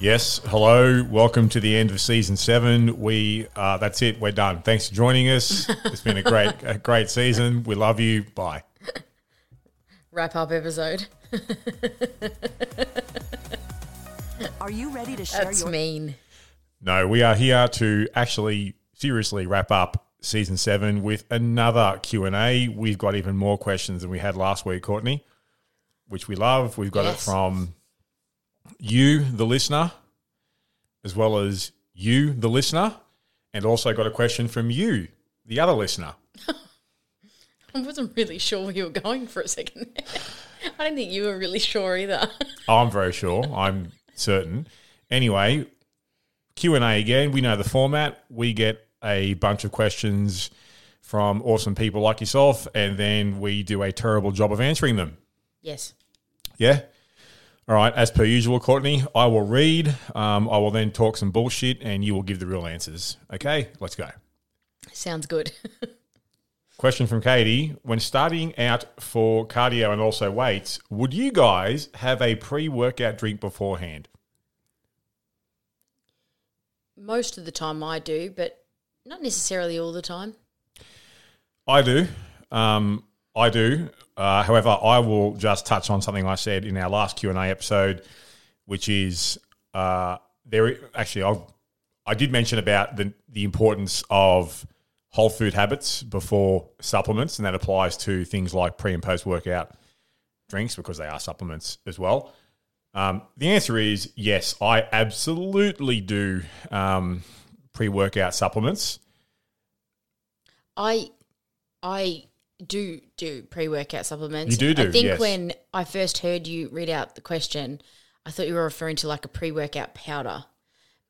Yes, hello. Welcome to the end of season seven. We uh, that's it. We're done. Thanks for joining us. It's been a great, a great season. We love you. Bye. Wrap up episode. Are you ready to share That's your mean. No, we are here to actually seriously wrap up season seven with another Q and A. We've got even more questions than we had last week, Courtney, which we love. We've got Yes. it from you, the listener, as well as you, the listener, and also got a question from you, the other listener. I wasn't really sure where you were going for a second. I don't think you were really sure either. I'm very sure. I'm certain. Anyway, Q and A again. We know the format. We get a bunch of questions from awesome people like yourself, and then we do a terrible job of answering them. yes. Yeah. All right. As per usual, Courtney, I will read. Um, I will then talk some bullshit, and you will give the real answers. Okay. Let's go. Sounds good. Question from Katie. When starting out for cardio and also weights, would you guys have a pre workout drink beforehand? Most of the time I do, but not necessarily all the time. I do. Um, I do. Uh, however, I will just touch on something I said in our last Q and A episode, which is uh, there. Actually, I I did mention about the the importance of whole food habits before supplements, and that applies to things like pre and post workout drinks because they are supplements as well. Um, the answer is yes. I absolutely do um, pre workout supplements. I I do do pre workout supplements. You do do, I think yes. when I first heard you read out the question, I thought you were referring to like a pre workout powder,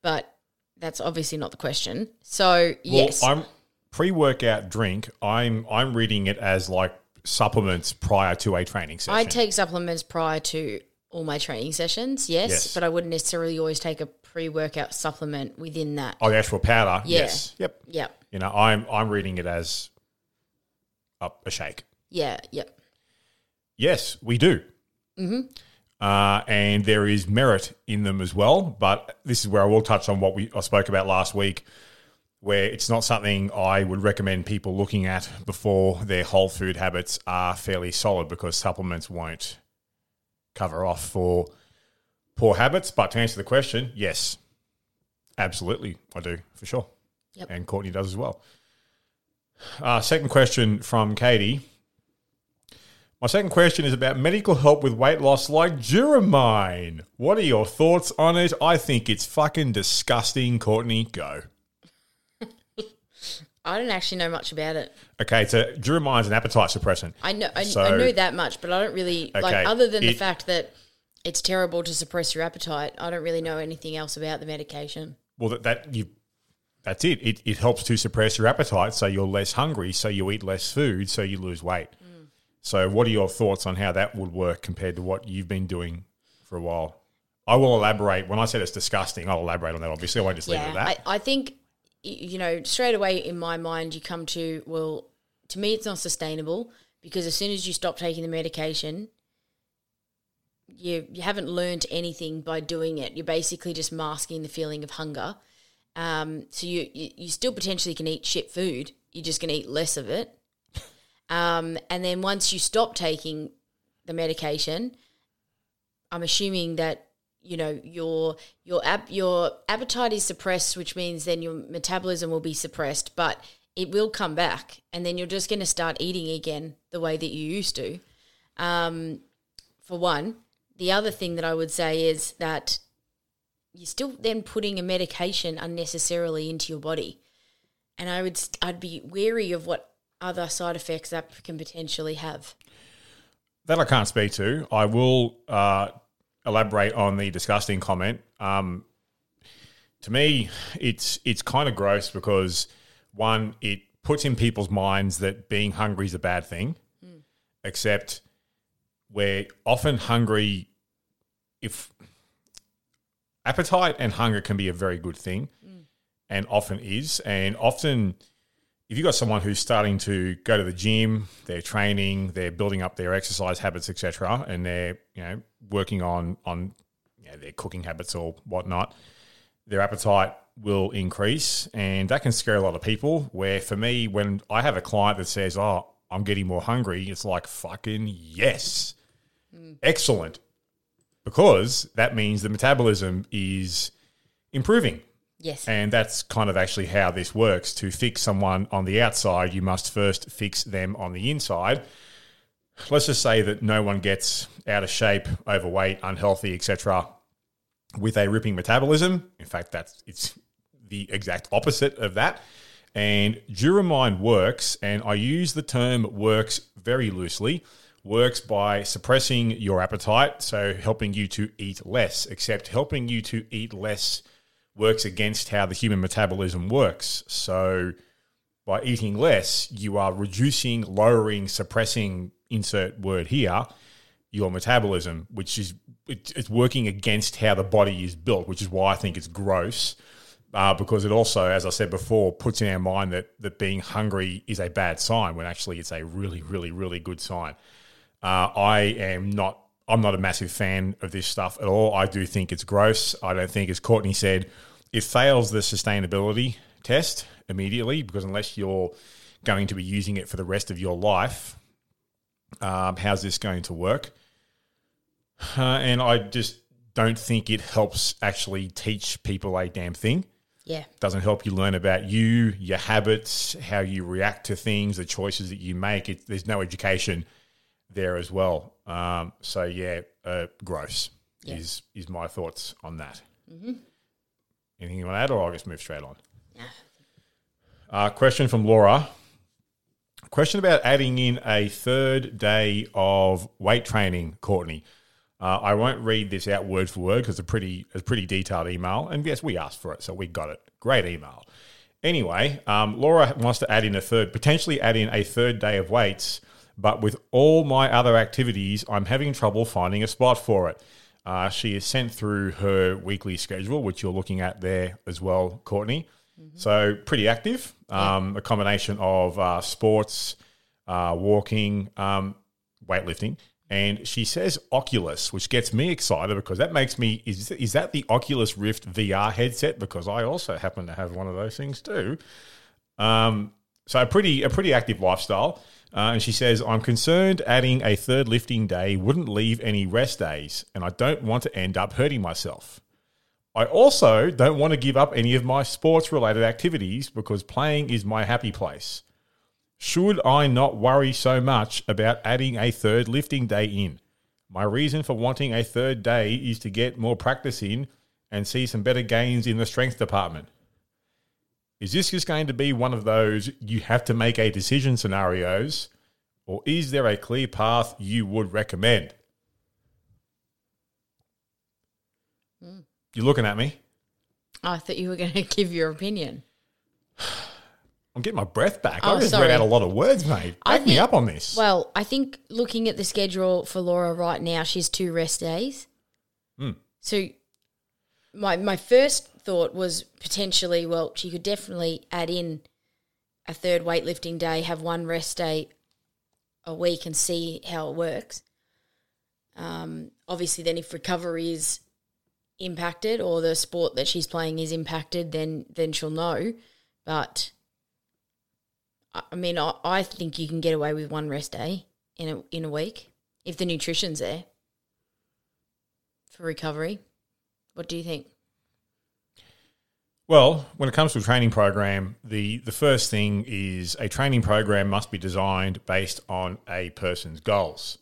but that's obviously not the question. So yes, Well, I'm pre-workout drink. I'm I'm reading it as like supplements prior to a training session. I take supplements prior to all my training sessions, yes, Yes. but I wouldn't necessarily always take a pre-workout supplement within that. oh, the actual powder. Yeah. Yes. Yep. Yep. You know, I'm I'm reading it as a, a shake. Yeah, yep. Yes, we do. Mm-hmm. Uh, and there is merit in them as well. But this is where I will touch on what we I spoke about last week, where it's not something I would recommend people looking at before their whole food habits are fairly solid because supplements won't cover off for poor habits. But to answer the question, yes, absolutely, I do for sure. Yep. And Courtney does as well. Uh, second question from Katie. My second question is about medical help with weight loss like Duromine. What are your thoughts on it? I think it's fucking disgusting. Courtney, go. I don't actually know much about it. Okay, so Duromine's an appetite suppressant. I know I, So- I know that much, but I don't really Okay, like other than the fact that it's terrible to suppress your appetite. I don't really know anything else about the medication. Well, that, that you, that's it. it. It helps to suppress your appetite, so you're less hungry, so you eat less food, so you lose weight. Mm. So, what are your thoughts on how that would work compared to what you've been doing for a while? I will elaborate. When I said it's disgusting, I'll elaborate on that. Obviously, I won't just leave it at that. I, I think you know straight away in my mind you come to well, to me it's not sustainable because as soon as you stop taking the medication, you you haven't learned anything by doing it. You're basically just masking the feeling of hunger. Um, so you, you you still potentially can eat shit food. You're just going to eat less of it. Um, and then once you stop taking the medication, I'm assuming that you know your your ap- your appetite is suppressed, which means then your metabolism will be suppressed, but it will come back, and then you're just going to start eating again the way that you used to. Um, for one, the other thing that I would say is that you're still then putting a medication unnecessarily into your body, and I would I'd be wary of what other side effects that can potentially have. That I can't speak to. I will uh, elaborate on the disgusting comment. Um, to me, it's it's kind of gross because one, it puts in people's minds that being hungry is a bad thing, except we're often hungry. If appetite and hunger can be a very good thing, mm. and often is, and often if you've got someone who's starting to go to the gym, they're training, they're building up their exercise habits, etc., and they're you know working on on you know, their cooking habits or whatnot, their appetite will increase, and that can scare a lot of people. Where for me, when I have a client that says, "Oh, I'm getting more hungry," it's like fucking yes, mm. excellent, because that means the metabolism is improving. Yes. And that's kind of actually how this works. To fix someone on the outside, you must first fix them on the inside. Let's just say that no one gets out of shape, overweight, unhealthy, etc., with a ripping metabolism. In fact, that's it's the exact opposite of that. And Duromine works, and I use the term works very loosely. Works by suppressing your appetite, so helping you to eat less, except helping you to eat less works against how the human metabolism works. So, by eating less, you are reducing, lowering, suppressing, insert word here, your metabolism, which is it, it's working against how the body is built, which is why I think it's gross. Uh, because it also, as I said before, puts in our mind that that being hungry is a bad sign when actually it's a really, really, really good sign. Uh, I am not. I'm not a massive fan of this stuff at all. I do think it's gross. I don't think, as Courtney said, it fails the sustainability test immediately because unless you're going to be using it for the rest of your life, um, how's this going to work? Uh, and I just don't think it helps actually teach people a damn thing. yeah. Doesn't help you learn about you, your habits, how you react to things, the choices that you make. It, there's no education there as well. Um, so yeah, uh, gross Yeah. is is my thoughts on that. Anything you want to add, or I'll just move straight on. Uh, question from Laura. Question about adding in a third day of weight training, Courtney. Uh, I won't read this out word for word because it's a pretty, it's a pretty detailed email. And yes, we asked for it, so we got it. Great email. Anyway, um, Laura wants to add in a third, potentially add in a third day of weights, but with all my other activities, I'm having trouble finding a spot for it. Uh, she has sent through her weekly schedule, which you're looking at there as well, Courtney. So pretty active. Um, A combination of uh, sports, uh, walking, um, weightlifting, and she says Oculus, which gets me excited because that makes me is is that the Oculus Rift VR headset? Because I also happen to have one of those things too. Um, so a pretty a pretty active lifestyle. Uh, and she says, I'm concerned adding a third lifting day wouldn't leave any rest days, and I don't want to end up hurting myself. I also don't want to give up any of my sports related activities because playing is my happy place. Should I not worry so much about adding a third lifting day in? My reason for wanting a third day is to get more practice in and see some better gains in the strength department. Is this just going to be one of those you have to make a decision scenarios, or is there a clear path you would recommend? You're looking at me. I thought you were going to give your opinion. I'm getting my breath back. Oh, I just sorry. read out a lot of words, mate. I Back me up on this. Well, I think looking at the schedule for Laura right now, she's two rest days. Hmm. So my my first thought was potentially, well, she could definitely add in a third weightlifting day, have one rest day a week, and see how it works. Um, obviously, then if recovery is impacted or the sport that she's playing is impacted, then then she'll know. But I mean, I, I think you can get away with one rest day in a in a week if the nutrition's there for recovery. What do you think? Well, when it comes to a training program, the, the first thing is a training program must be designed based on a person's goals.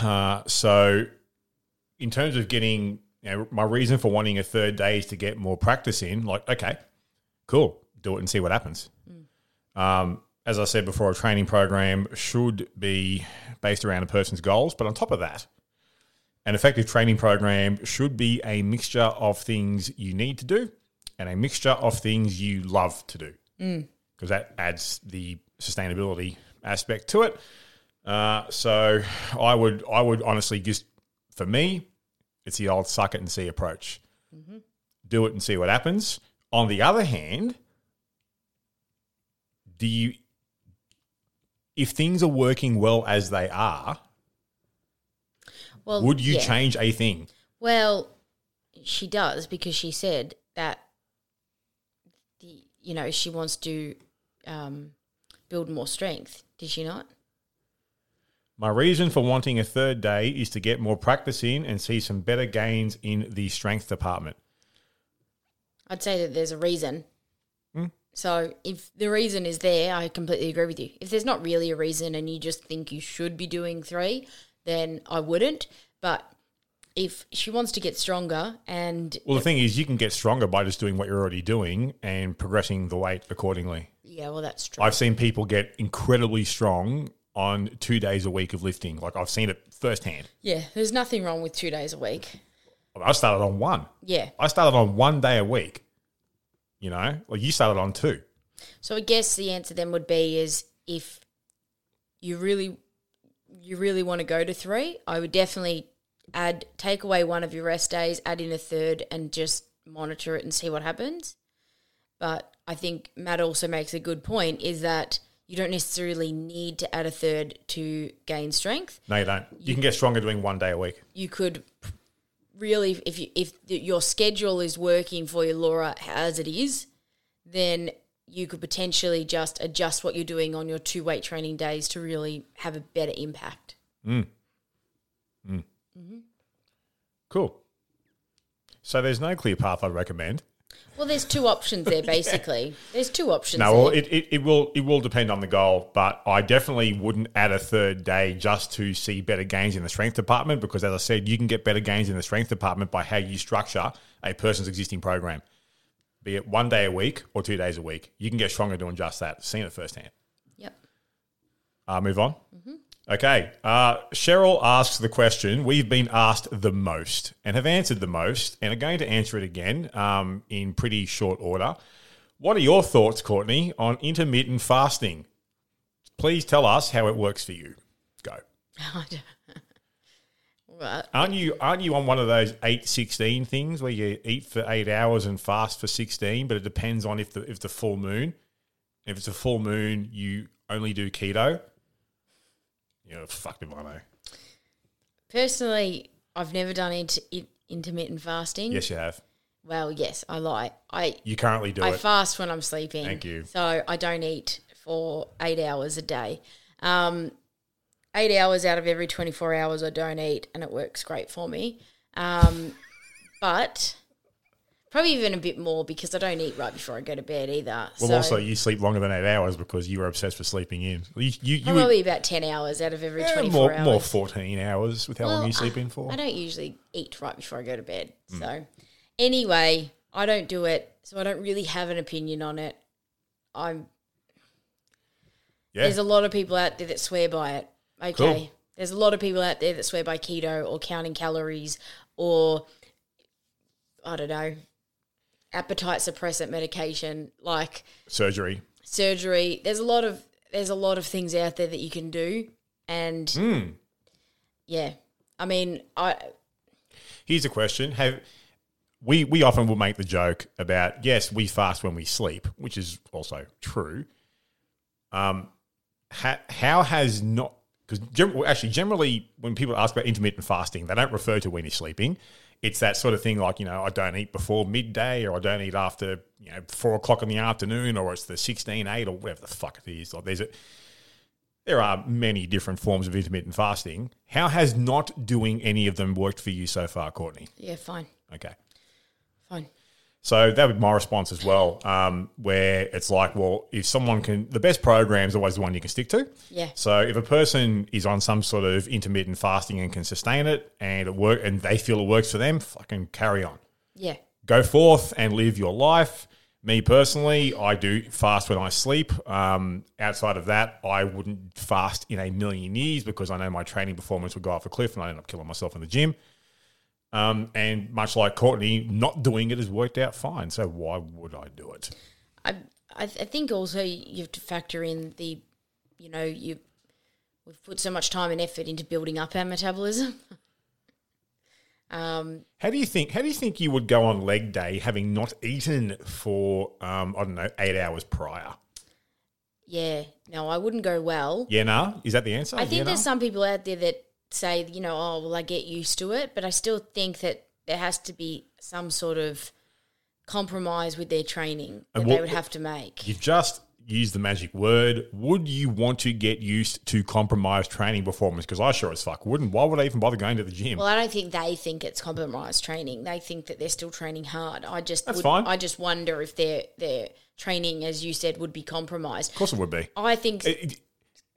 Uh, so, in terms of getting, you know, my reason for wanting a third day is to get more practice in, like, okay, cool, do it and see what happens. Um, as I said before, a training program should be based around a person's goals, but on top of that, An effective training program should be a mixture of things you need to do and a mixture of things you love to do because that adds the sustainability aspect to it. Uh, so I would I would honestly just for me, it's the old suck it and see approach. Do it and see what happens. On the other hand, do you if things are working well as they are, Well, would you yeah. change a thing? Well, she does because she said that the you know she wants to um, build more strength. Did she not? My reason for wanting a third day is to get more practice in and see some better gains in the strength department. I'd say that there's a reason. Hmm. So if the reason is there, I completely agree with you. If there's not really a reason and you just think you should be doing three, then I wouldn't. But if she wants to get stronger and Well, the thing is, you can get stronger by just doing what you're already doing and progressing the weight accordingly. yeah, well that's true. I've seen people get incredibly strong on two days a week of lifting. Like I've seen it firsthand. yeah, there's nothing wrong with two days a week. I started on one. Yeah. I started on one day a week. You know, like you started on two. So I guess the answer then would be is if you really you really want to go to three, I would definitely add take away one of your rest days, add in a third, and just monitor it and see what happens. But I think Matt also makes a good point is that you don't necessarily need to add a third to gain strength. No, you don't. You can get stronger doing one day a week. You could really, if you if your schedule is working for you, Laura, as it is, then you could potentially just adjust what you're doing on your two weight training days to really have a better impact. Mm. Mm. Mm-hmm. Cool. So there's no clear path I'd recommend. Well, there's two options there, basically. There's two options. No, well, it, it, it will it will depend on the goal, but I definitely wouldn't add a third day just to see better gains in the strength department because, as I said, you can get better gains in the strength department by how you structure a person's existing program, be it one day a week or two days a week. You can get stronger doing just that. Seen it firsthand. Yep. Uh, move on. Okay. Uh, Cheryl asks the question we've been asked the most and have answered the most and are going to answer it again um, in pretty short order. What are your thoughts, Courtney, on intermittent fasting? Please tell us how it works for you. Go. Aren't you aren't you on one of those eight sixteen things where you eat for eight hours and fast for sixteen, but it depends on if the if the full moon. If it's a full moon, you only do keto. You're fucked if I know. personally, I've never done inter- intermittent fasting. Yes, you have. Well, yes, I lie. I You currently do I it. fast when I'm sleeping. Thank you. So I don't eat for eight hours a day. Um, eight hours out of every 24 hours I don't eat, and it works great for me. Um, but probably even a bit more because I don't eat right before I go to bed either. well, so also you sleep longer than eight hours because you were obsessed with sleeping in. You, you, you would, probably about 10 hours out of every eh, 24 more, hours. more fourteen hours with how long you sleep in for. I don't usually eat right before I go to bed. Hmm. So, anyway, I don't do it. So, I don't really have an opinion on it. I'm Yeah, There's a lot of people out there that swear by it. Okay. Cool. There's a lot of people out there that swear by keto or counting calories or I don't know, appetite suppressant medication like surgery. surgery. There's a lot of there's a lot of things out there that you can do and Hmm. yeah. I mean, I Here's a question: Have we we often will make the joke about yes, we fast when we sleep, which is also true. Um, ha, how has not because well, actually generally when people ask about intermittent fasting, they don't refer to when you're sleeping. It's that sort of thing like you know I don't eat before midday or I don't eat after you know four o'clock in the afternoon or it's the sixteen eight or whatever the fuck it is. Like there's a there are many different forms of intermittent fasting. How has not doing any of them worked for you so far, Courtney? yeah, fine. Okay. Fine. So that would be my response as well, um, where it's like, well, if someone can, the best program is always the one you can stick to. Yeah. So if a person is on some sort of intermittent fasting and can sustain it, and it work, and they feel it works for them, fucking carry on. Yeah. Go forth and live your life. Me personally, I do fast when I sleep. Um, outside of that, I wouldn't fast in a million years because I know my training performance would go off a cliff and I end up killing myself in the gym. Um, and much like Courtney, not doing it has worked out fine. So why would I do it? I I, th- I think also you have to factor in the, you know, you we've put so much time and effort into building up our metabolism. um, How do you think? How do you think you would go on leg day having not eaten for um, I don't know eight hours prior? yeah, no, I wouldn't go well. Yeah, nah. Is that the answer? I think yeah, there's nah? some people out there that say, you know, oh, well, I get used to it, but I still think that there has to be some sort of compromise with their training that And they would have to make. You've just used the magic word. Would you want to get used to compromised training performance? Because I sure as fuck wouldn't. Why would I even bother going to the gym? Well, I don't think they think it's compromised training. They think that they're still training hard. I just That's would, fine. I just wonder if their their training, as you said, would be compromised. of course it would be. I think It- it-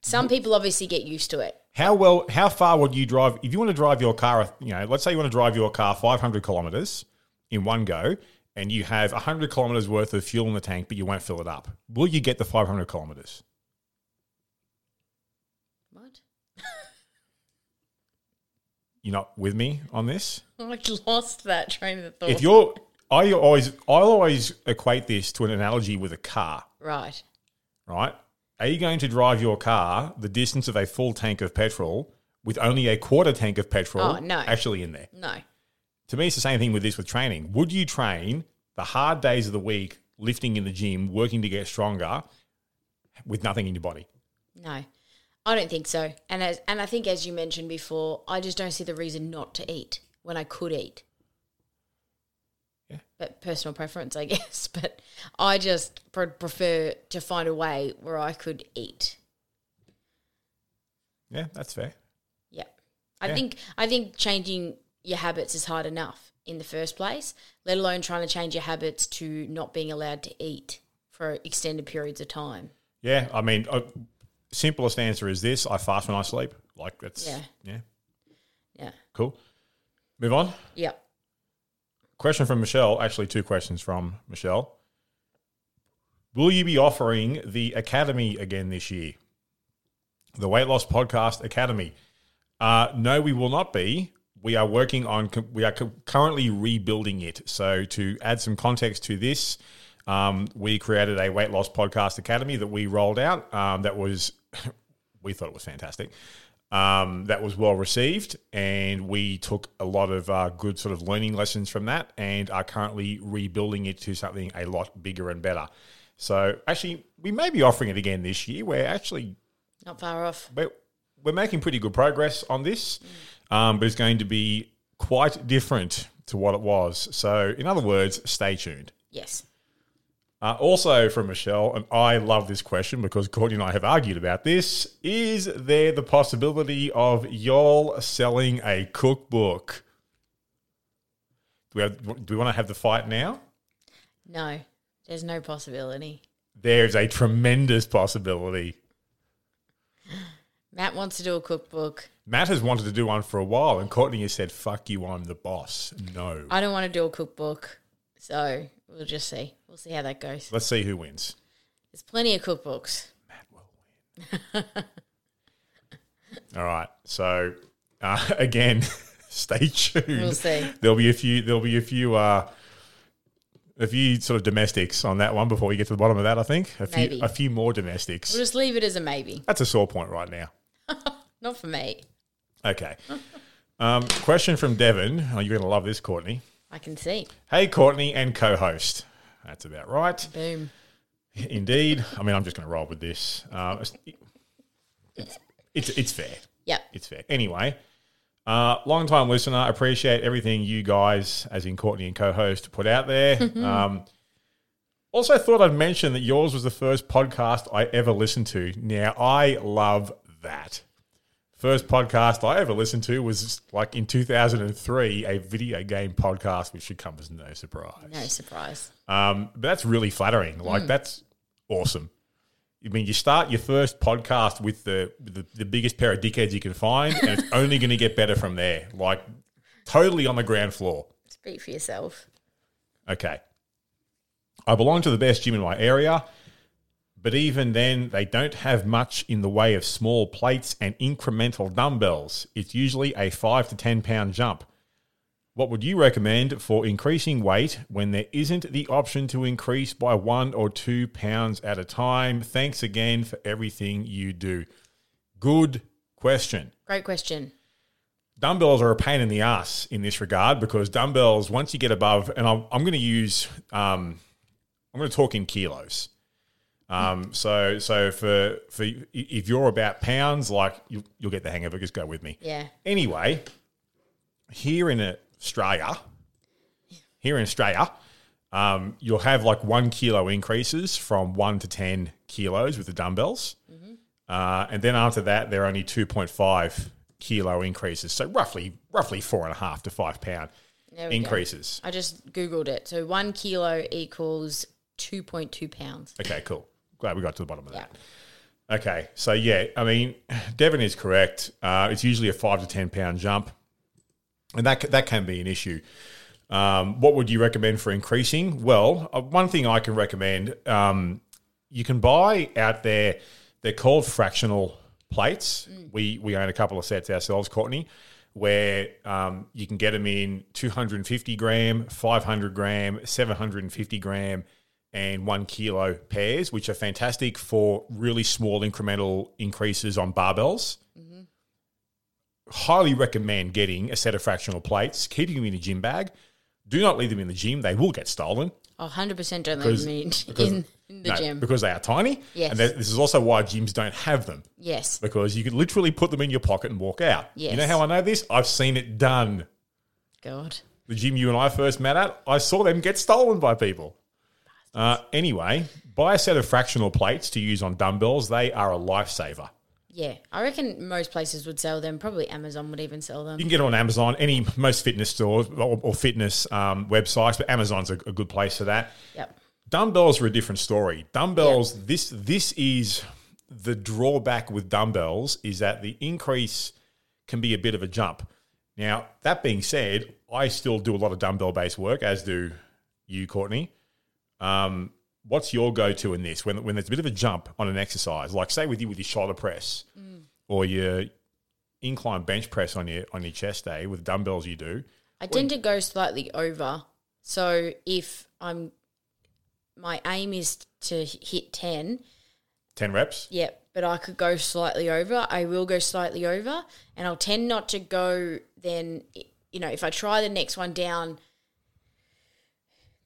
some people obviously get used to it. How well? How far would you drive if you want to drive your car? You know, let's say you want to drive your car 500 kilometers in one go, and you have 100 kilometers worth of fuel in the tank, but you won't fill it up. Will you get the 500 kilometers? What? You're not with me on this. I lost that train of thought. If you're, I always, I always equate this to an analogy with a car. right, right? Are you going to drive your car the distance of a full tank of petrol with only a quarter tank of petrol Oh, no. actually in there? no, To me, it's the same thing with this with training. Would you train the hard days of the week, lifting in the gym, working to get stronger, with nothing in your body? no, I don't think so. And as and I think as you mentioned before, I just don't see the reason not to eat when I could eat. Yeah. But personal preference, I guess. But I just pre- prefer to find a way where I could eat. Yeah, that's fair. Yeah. I Yeah. think I think changing your habits is hard enough in the first place, let alone trying to change your habits to not being allowed to eat for extended periods of time. Yeah, I mean, uh, simplest answer is this: I fast when I sleep. Like that's Yeah. yeah, Yeah. cool. Move on. Yeah. Question from Michelle. Actually, two questions from Michelle. Will you be offering the Academy again this year? The Weight Loss Podcast Academy. Uh, no, we will not be. We are working on, we are currently rebuilding it. So, to add some context to this, um, we created a Weight Loss Podcast Academy that we rolled out. Um, that was, we thought it was fantastic. Um, that was well received, and we took a lot of uh, good sort of learning lessons from that, and are currently rebuilding it to something a lot bigger and better. So, actually, we may be offering it again this year. We're actually Not far off. we're, we're making pretty good progress on this, um, but it's going to be quite different to what it was. So, in other words, stay tuned. Yes. Uh, also from Michelle, and I love this question because Courtney and I have argued about this. Is there the possibility of y'all selling a cookbook? Do we, have, do we want to have the fight now? No. There's no possibility. There's a tremendous possibility. Matt wants to do a cookbook. Matt has wanted to do one for a while, and Courtney has said, "Fuck you, I'm the boss." No. I don't want to do a cookbook. So we'll just see. We'll see how that goes. Let's see who wins. There's plenty of cookbooks. Matt will win. All right. So uh, again, stay tuned. We'll see. There'll be a few. There'll be a few. Uh, a few sort of domestics on that one before we get to the bottom of that. I think a few. A few more domestics. We'll just leave it as a maybe. That's a sore point right now. Not for me. Okay. Um, question from Devon. Oh, you're going to love this, Courtney. I can see. Hey, Courtney and co-host. That's about right. Boom. Indeed. I mean, I'm just going to roll with this. Uh, it's, it's it's fair. Yep. It's fair. Anyway, uh, long time listener. Appreciate everything you guys, as in Courtney and co-host, put out there. um, also, thought I'd mention that yours was the first podcast I ever listened to. Now, I love that. First podcast I ever listened to was like in 2003, a video game podcast, which should come as no surprise. No surprise. Um, but that's really flattering. Like that's awesome. I mean, you start your first podcast with the, the the biggest pair of dickheads you can find, and it's only going to get better from there. Like totally on the ground floor. Speak for yourself. Okay. I belong to the best gym in my area, but even then, they don't have much in the way of small plates and incremental dumbbells. It's usually a five to 10 pound jump. What would you recommend for increasing weight when there isn't the option to increase by one or two pounds at a time? Thanks again for everything you do. Good question. Great question. Dumbbells are a pain in the ass in this regard because dumbbells, once you get above, and I'm, I'm going to use, um, I'm going to talk in kilos. Um, so, so for for if you're about pounds, like you, you'll get the hang of it. Just go with me. Yeah. Anyway, here in Australia, here in Australia, um, you'll have like one kilo increases from one to 10 kilos with the dumbbells. Uh, and then after that, they're only 2.5 kilo increases. So roughly, roughly four and a half to five pound we go. increases. I just Googled it. So one kilo equals 2.2 pounds. Okay, cool. Glad we got to the bottom of Yeah. that. Okay, so yeah, I mean, Devon is correct. Uh, it's usually a five to ten pound jump, and that that can be an issue. Um, what would you recommend for increasing? Well, uh, one thing I can recommend, um, you can buy out there. They're called fractional plates. We we own a couple of sets ourselves, Courtney, where um, you can get them in 250 gram, 500 gram, 750 gram, and one kilo pairs, which are fantastic for really small incremental increases on barbells. Highly recommend getting a set of fractional plates, keeping them in a gym bag. Do not leave them in the gym; they will get stolen. Oh, 100% don't leave me because- in, in the No, gym. because they are tiny. Yes. and this is also why gyms don't have them Yes. because you could literally put them in your pocket and walk out. Yes. You know how I know this? I've seen it done. God. The gym you and I first met at, I saw them get stolen by people. Uh, anyway, buy a set of fractional plates to use on dumbbells. They are a lifesaver. Yeah. I reckon most places would sell them. Probably Amazon would even sell them. You can get them on Amazon, any most fitness stores or, or fitness um, websites, but Amazon's a, a good place for that. Yep. Dumbbells are a different story. Dumbbells, this this is the drawback with dumbbells is that the increase can be a bit of a jump. Now, that being said, I still do a lot of dumbbell based work, as do you, Courtney. Um, what's your go to in this when when there's a bit of a jump on an exercise, like say with you with your shoulder press or your incline bench press on your on your chest day with dumbbells you do. I tend to go slightly over. So if I'm, my aim is to hit 10, Ten reps. Yep, but I could go slightly over. I will go slightly over, and I'll tend not to go then. You know, if I try the next one down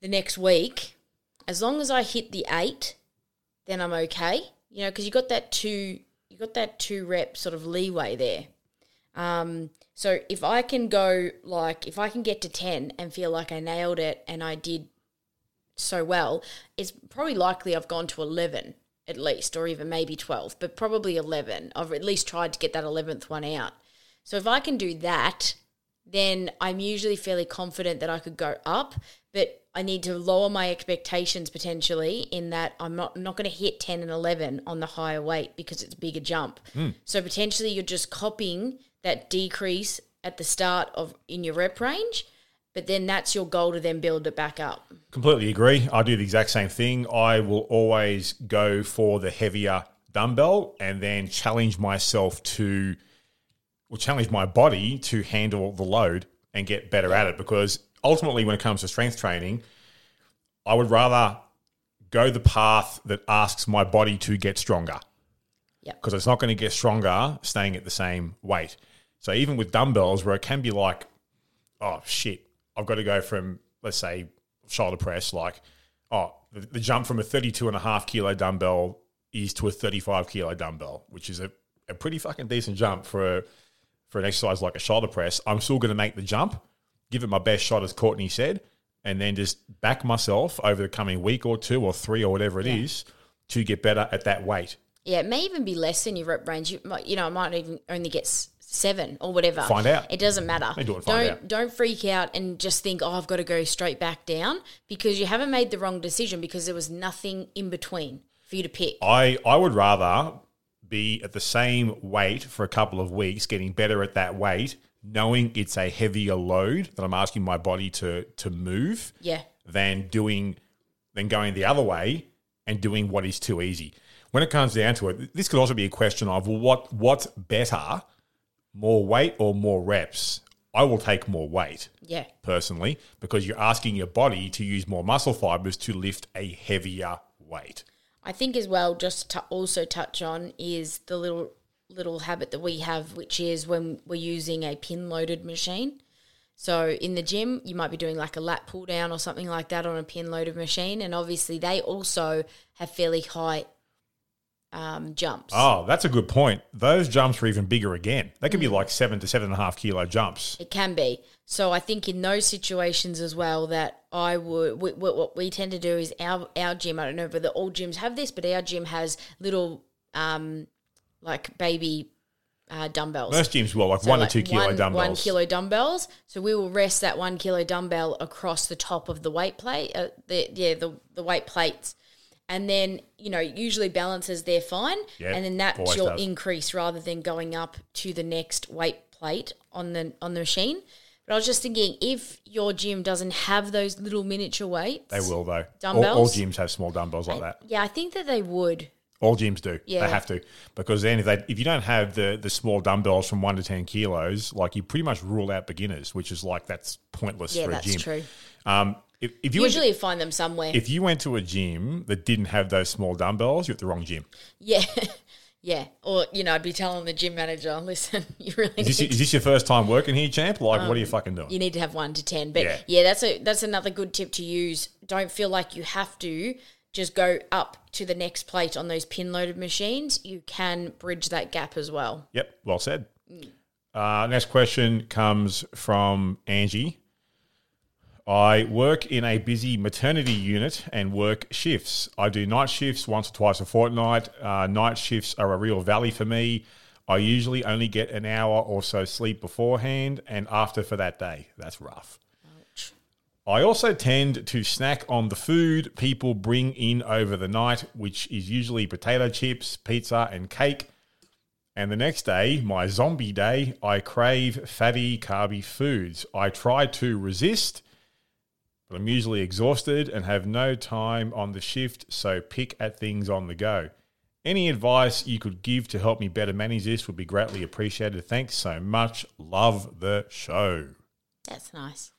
the next week, as long as I hit the eight, then I'm okay. You know, because you got that two, you got that two rep sort of leeway there. Um, so if I can go like if I can get to ten and feel like I nailed it and I did so well, it's probably likely I've gone to 11 at least, or even maybe 12, but probably 11. I've at least tried to get that 11th one out. So if I can do that, then I'm usually fairly confident that I could go up, but I need to lower my expectations potentially in that I'm not, not going to hit 10 and 11 on the higher weight because it's a bigger jump. Hmm. So potentially you're just copying that decrease at the start of in your rep range, but then that's your goal to then build it back up. Completely agree. I do the exact same thing. I will always go for the heavier dumbbell and then challenge myself to, or challenge my body to handle the load and get better at it. Because ultimately, when it comes to strength training, I would rather go the path that asks my body to get stronger Yep. because it's not going to get stronger staying at the same weight. So even with dumbbells, where it can be like, oh shit, I've got to go from let's say shoulder press, like oh the, the jump from a 32 and a half kilo dumbbell is to a 35 kilo dumbbell, which is a, a pretty fucking decent jump for a, for an exercise like a shoulder press. I'm still going to make the jump, give it my best shot, as Courtney said, and then just back myself over the coming week or two or three or whatever it is to get better at that weight. Yeah, it may even be less than your rep range. You might, you know, I might even only get seven or whatever. Find out. It doesn't matter. Do it, don't out. don't freak out and just think, oh, I've got to go straight back down because you haven't made the wrong decision because there was nothing in between for you to pick. I I would rather be at the same weight for a couple of weeks, getting better at that weight, knowing it's a heavier load that I'm asking my body to to move, Yeah, than doing than going the other way and doing what is too easy. When it comes down to it, this could also be a question of well, what what's better, more weight or more reps? I will take more weight Yeah. personally because you're asking your body to use more muscle fibers to lift a heavier weight. I think as well, just to also touch on is the little little habit that we have, which is when we're using a pin loaded machine. So in the gym, you might be doing like a lat pull down or something like that on a pin loaded machine, and obviously they also have fairly high um, jumps. Oh, that's a good point. Those jumps are even bigger again. They could be like seven to seven and a half kilo jumps. It can be. So I think in those situations as well that I would we, what what we tend to do is our our gym. I don't know whether all gyms have this, but our gym has little um like baby uh, dumbbells. Most gyms will like So one like to two kilo one- dumbbells. One kilo dumbbells. So we will rest that one kilo dumbbell across the top of the weight plate. Uh, the yeah the the weight plates. And then you know usually balances they're fine, Yeah, and then that's your does. increase rather than going up to the next weight plate on the on the machine. But I was just thinking, if your gym doesn't have those little miniature weights, They will though. All, all gyms have small dumbbells like that. Yeah, I think that they would. All gyms do. Yeah. They have to because then if they if you don't have the the small dumbbells from one to ten kilos, like you pretty much rule out beginners, which is like that's pointless Yeah, for a that's gym. true. Um, if, if you went Usually, you find them somewhere. if you went to a gym that didn't have those small dumbbells, you're at the wrong gym. yeah, yeah. Or you know, I'd be telling the gym manager, "Listen, you really Is this, is this your first time working here, champ? Like, what are you fucking doing? you need to have one to ten. But Yeah. yeah. that's a that's another good tip to use. Don't feel like you have to just go up to the next plate on those pin loaded machines. You can bridge that gap as well. Yep, well said. Uh, next question comes from Angie. I work in a busy maternity unit and work shifts. I do night shifts once or twice a fortnight. Uh, night shifts are a real valley for me. I usually only get an hour or so sleep beforehand and after for that day. That's rough. I also tend to snack on the food people bring in over the night, which is usually potato chips, pizza, and cake. And the next day, my zombie day, I crave fatty, carby foods. I try to resist, but I'm usually exhausted and have no time on the shift, so pick at things on the go. Any advice you could give to help me better manage this would be greatly appreciated. Thanks so much. Love the show. That's nice.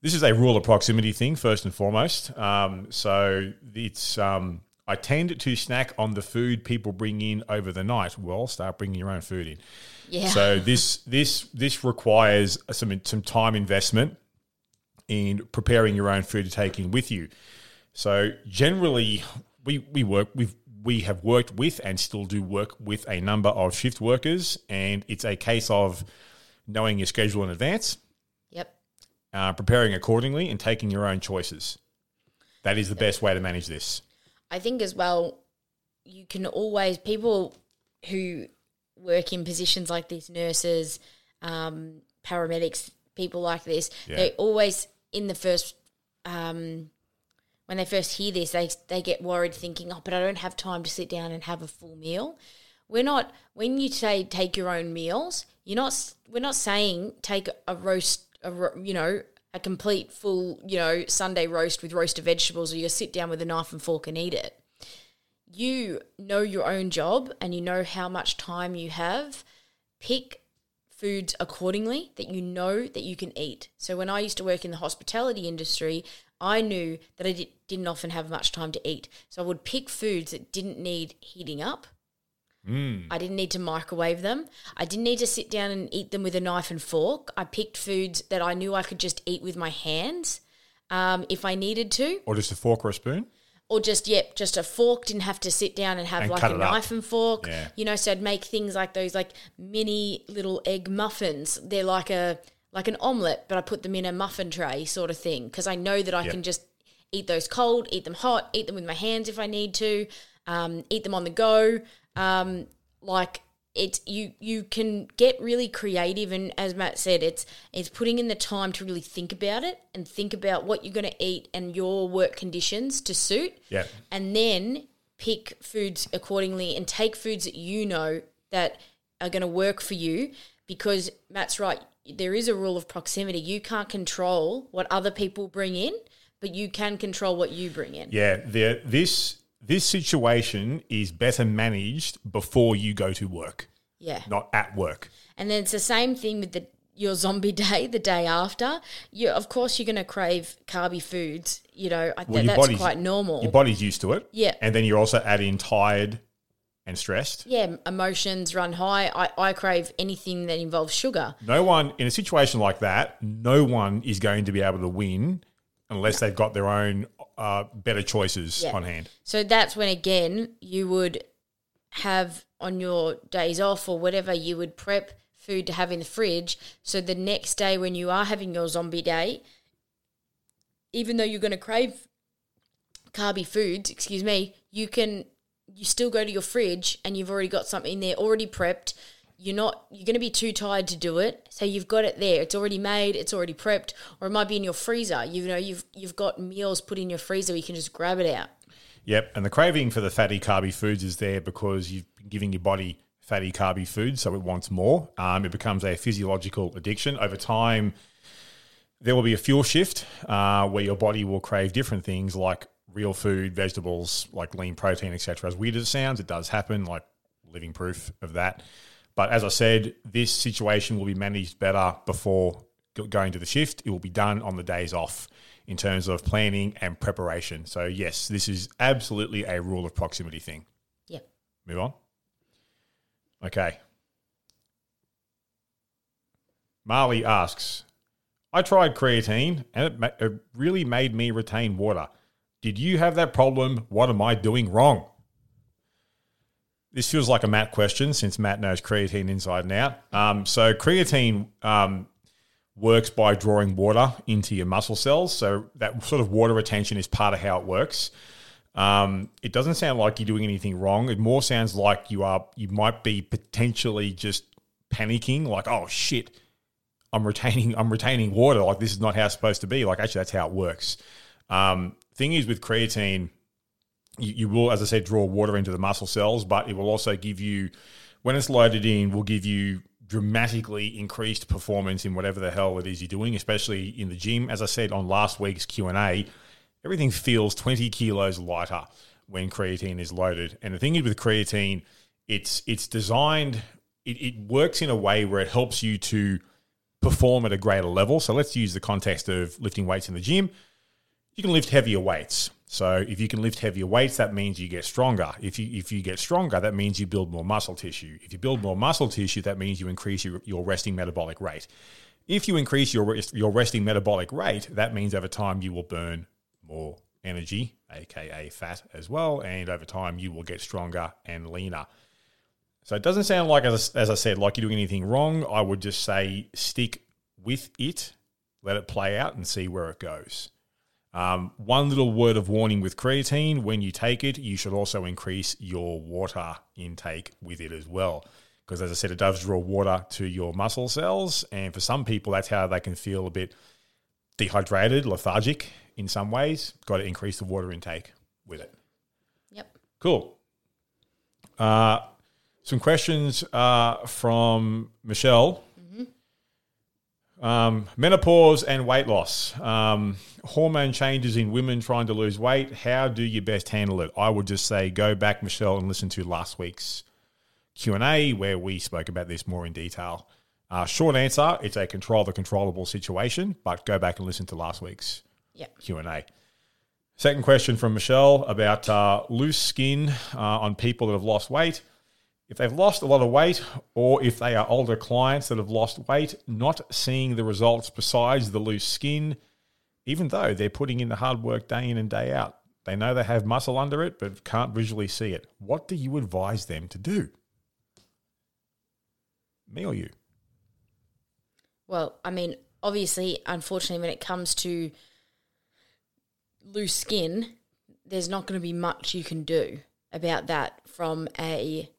This is a rule of proximity thing, first and foremost. Um, so it's um, I tend to snack on the food people bring in over the night. Well, start bringing your own food in. Yeah. So this this this requires some some time investment in preparing your own food to take in with you. So generally, we we work with we have worked with and still do work with a number of shift workers, and it's a case of knowing your schedule in advance. Uh, preparing accordingly and taking your own choices. That is the best way to manage this. I think as well, you can always people who work in positions like this, nurses, um, paramedics, people like this, Yeah. they always in the first um, when they first hear this, they they get worried, thinking, "Oh, but I don't have time to sit down and have a full meal." We're not when you say take your own meals. You're not. We're not saying take a roast. A, you know, a complete full. You know, Sunday roast with roasted vegetables, or you sit down with a knife and fork and eat it you know your own job and you know how much time you have, pick foods accordingly that you know that you can eat. So when I used to work in the hospitality industry, I knew that I didn't often have much time to eat. So I would pick foods that didn't need heating up. I didn't need to microwave them. I didn't need to sit down and eat them with a knife and fork. I picked foods that I knew I could just eat with my hands um, if I needed to Or just a fork or a spoon. or just yep, just a fork. Didn't have to sit down and have And like a it up. knife and fork. Yeah. You know, so I'd make things like those like mini little egg muffins. They're like a like an omelette, but I put them in a muffin tray sort of thing because I know that I Yep. can just eat those cold, eat them hot, eat them with my hands if I need to, um, eat them on the go. Um, like it's you you can get really creative and as Matt said, it's it's putting in the time to really think about it and think about what you're going to eat and your work conditions to suit Yeah. and then pick foods accordingly and take foods that you know that are going to work for you because Matt's right there is a rule of proximity you can't control what other people bring in but you can control what you bring in Yeah. The, this this situation is better managed before you go to work, yeah not at work. and then it's the same thing with the your zombie day the day after, you of course you're going to crave carby foods. You know, I, Well, your that's quite normal. Your body's used to it. Yeah. And then you're also add in tired and stressed. yeah, emotions run high. I, I crave anything that involves sugar. No one in a situation like that, no one is going to be able to win unless they've got their own uh, better choices Yeah. on hand. So that's when again you would have on your days off or whatever you would prep food to have in the fridge. So the next day when you are having your zombie day, even though you're going to crave carby foods, excuse me, you can you still go to your fridge and you've already got something there already prepped. You're not you're going to be too tired to do it, so you've got it there. It's already made, it's already prepped, or it might be in your freezer. You know, you've you've got meals put in your freezer. You can just grab it out. Yep. And the craving for the fatty, carby foods is there because you've been giving your body fatty, carby foods, so it wants more. Um, it becomes a physiological addiction. Over time, there will be a fuel shift uh, where your body will crave different things like real food, vegetables, like lean protein, etc. As weird as it sounds, it does happen, like living proof of that. But as I said, this situation will be managed better before going to the shift. It will be done on the days off in terms of planning and preparation. So, yes, this is absolutely a rule of proximity thing. Yeah. Move on. Okay. Marley asks, I tried creatine and it, ma- it really made me retain water. Did you have that problem? What am I doing wrong? This feels like a Matt question since Matt knows creatine inside and out. Um, so, creatine um, works by drawing water into your muscle cells. So, that sort of water retention is part of how it works. Um, it doesn't sound like you're doing anything wrong. It more sounds like you are. You might be potentially just panicking, like, "Oh shit, I'm retaining. I'm retaining water. Like this is not how it's supposed to be. Like actually, that's how it works." Um, thing is with creatine, you, you will, as I said, draw water into the muscle cells, but it will also give you, when it's loaded in, will give you dramatically increased performance in whatever the hell it is you're doing, especially in the gym. As I said on last week's Q and A, everything feels 20 kilos lighter when creatine is loaded. And the thing is with creatine, it's it's designed, it, it works in a way where it helps you to perform at a greater level. So let's use the context of lifting weights in the gym. You can lift heavier weights. So if you can lift heavier weights, that means you get stronger. If you if you get stronger, that means you build more muscle tissue. If you build more muscle tissue, that means you increase your, your resting metabolic rate. If you increase your your resting metabolic rate, that means over time you will burn more energy, aka fat as well, and over time you will get stronger and leaner. So it doesn't sound like, as, as I said, like you're doing anything wrong. I would just say stick with it, let it play out, and see where it goes. Um, one little word of warning with creatine when you take it, you should also increase your water intake with it as well. Because as I said, it does draw water to your muscle cells. And for some people, that's how they can feel a bit dehydrated, lethargic in some ways. Got to increase the water intake with it. Yep. Cool. Uh, some questions uh, from Michelle. Um, menopause and weight loss. Um, hormone changes in women trying to lose weight. How do you best handle it? I would just say go back, Michelle, and listen to last week's Q and A where we spoke about this more in detail. Uh, short answer: It's a control the controllable situation, but go back and listen to last week's Yep. Q and A. Second question from Michelle about uh, loose skin uh, on people that have lost weight. If they've lost a lot of weight, or if they are older clients that have lost weight, not seeing the results besides the loose skin, even though they're putting in the hard work day in and day out, they know they have muscle under it, but can't visually see it. What do you advise them to do? Me or you? Well, I mean, obviously, unfortunately, when it comes to loose skin, there's not going to be much you can do about that from a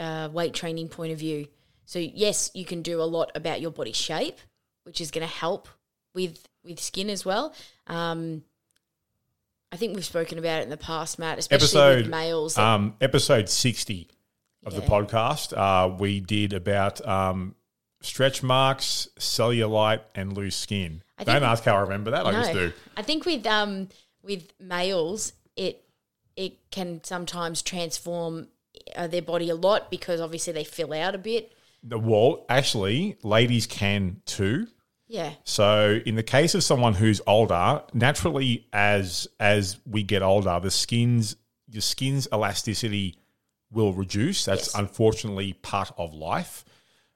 uh, weight training point of view. So yes, you can do a lot about your body shape, which is going to help with with skin as well. Um, I think we've spoken about it in the past, Matt, especially Episode with males. Um, episode sixty of the podcast, uh, we did about um, stretch marks, cellulite, and loose skin. I think- Don't ask how I remember that. I just do. I think with um with males, it it can sometimes transform uh, their body a lot because obviously they fill out a bit. The well, actually, ladies can too. Yeah. So in the case of someone who's older, naturally as as we get older, the skin's your skin's elasticity will reduce. That's Yes. unfortunately part of life.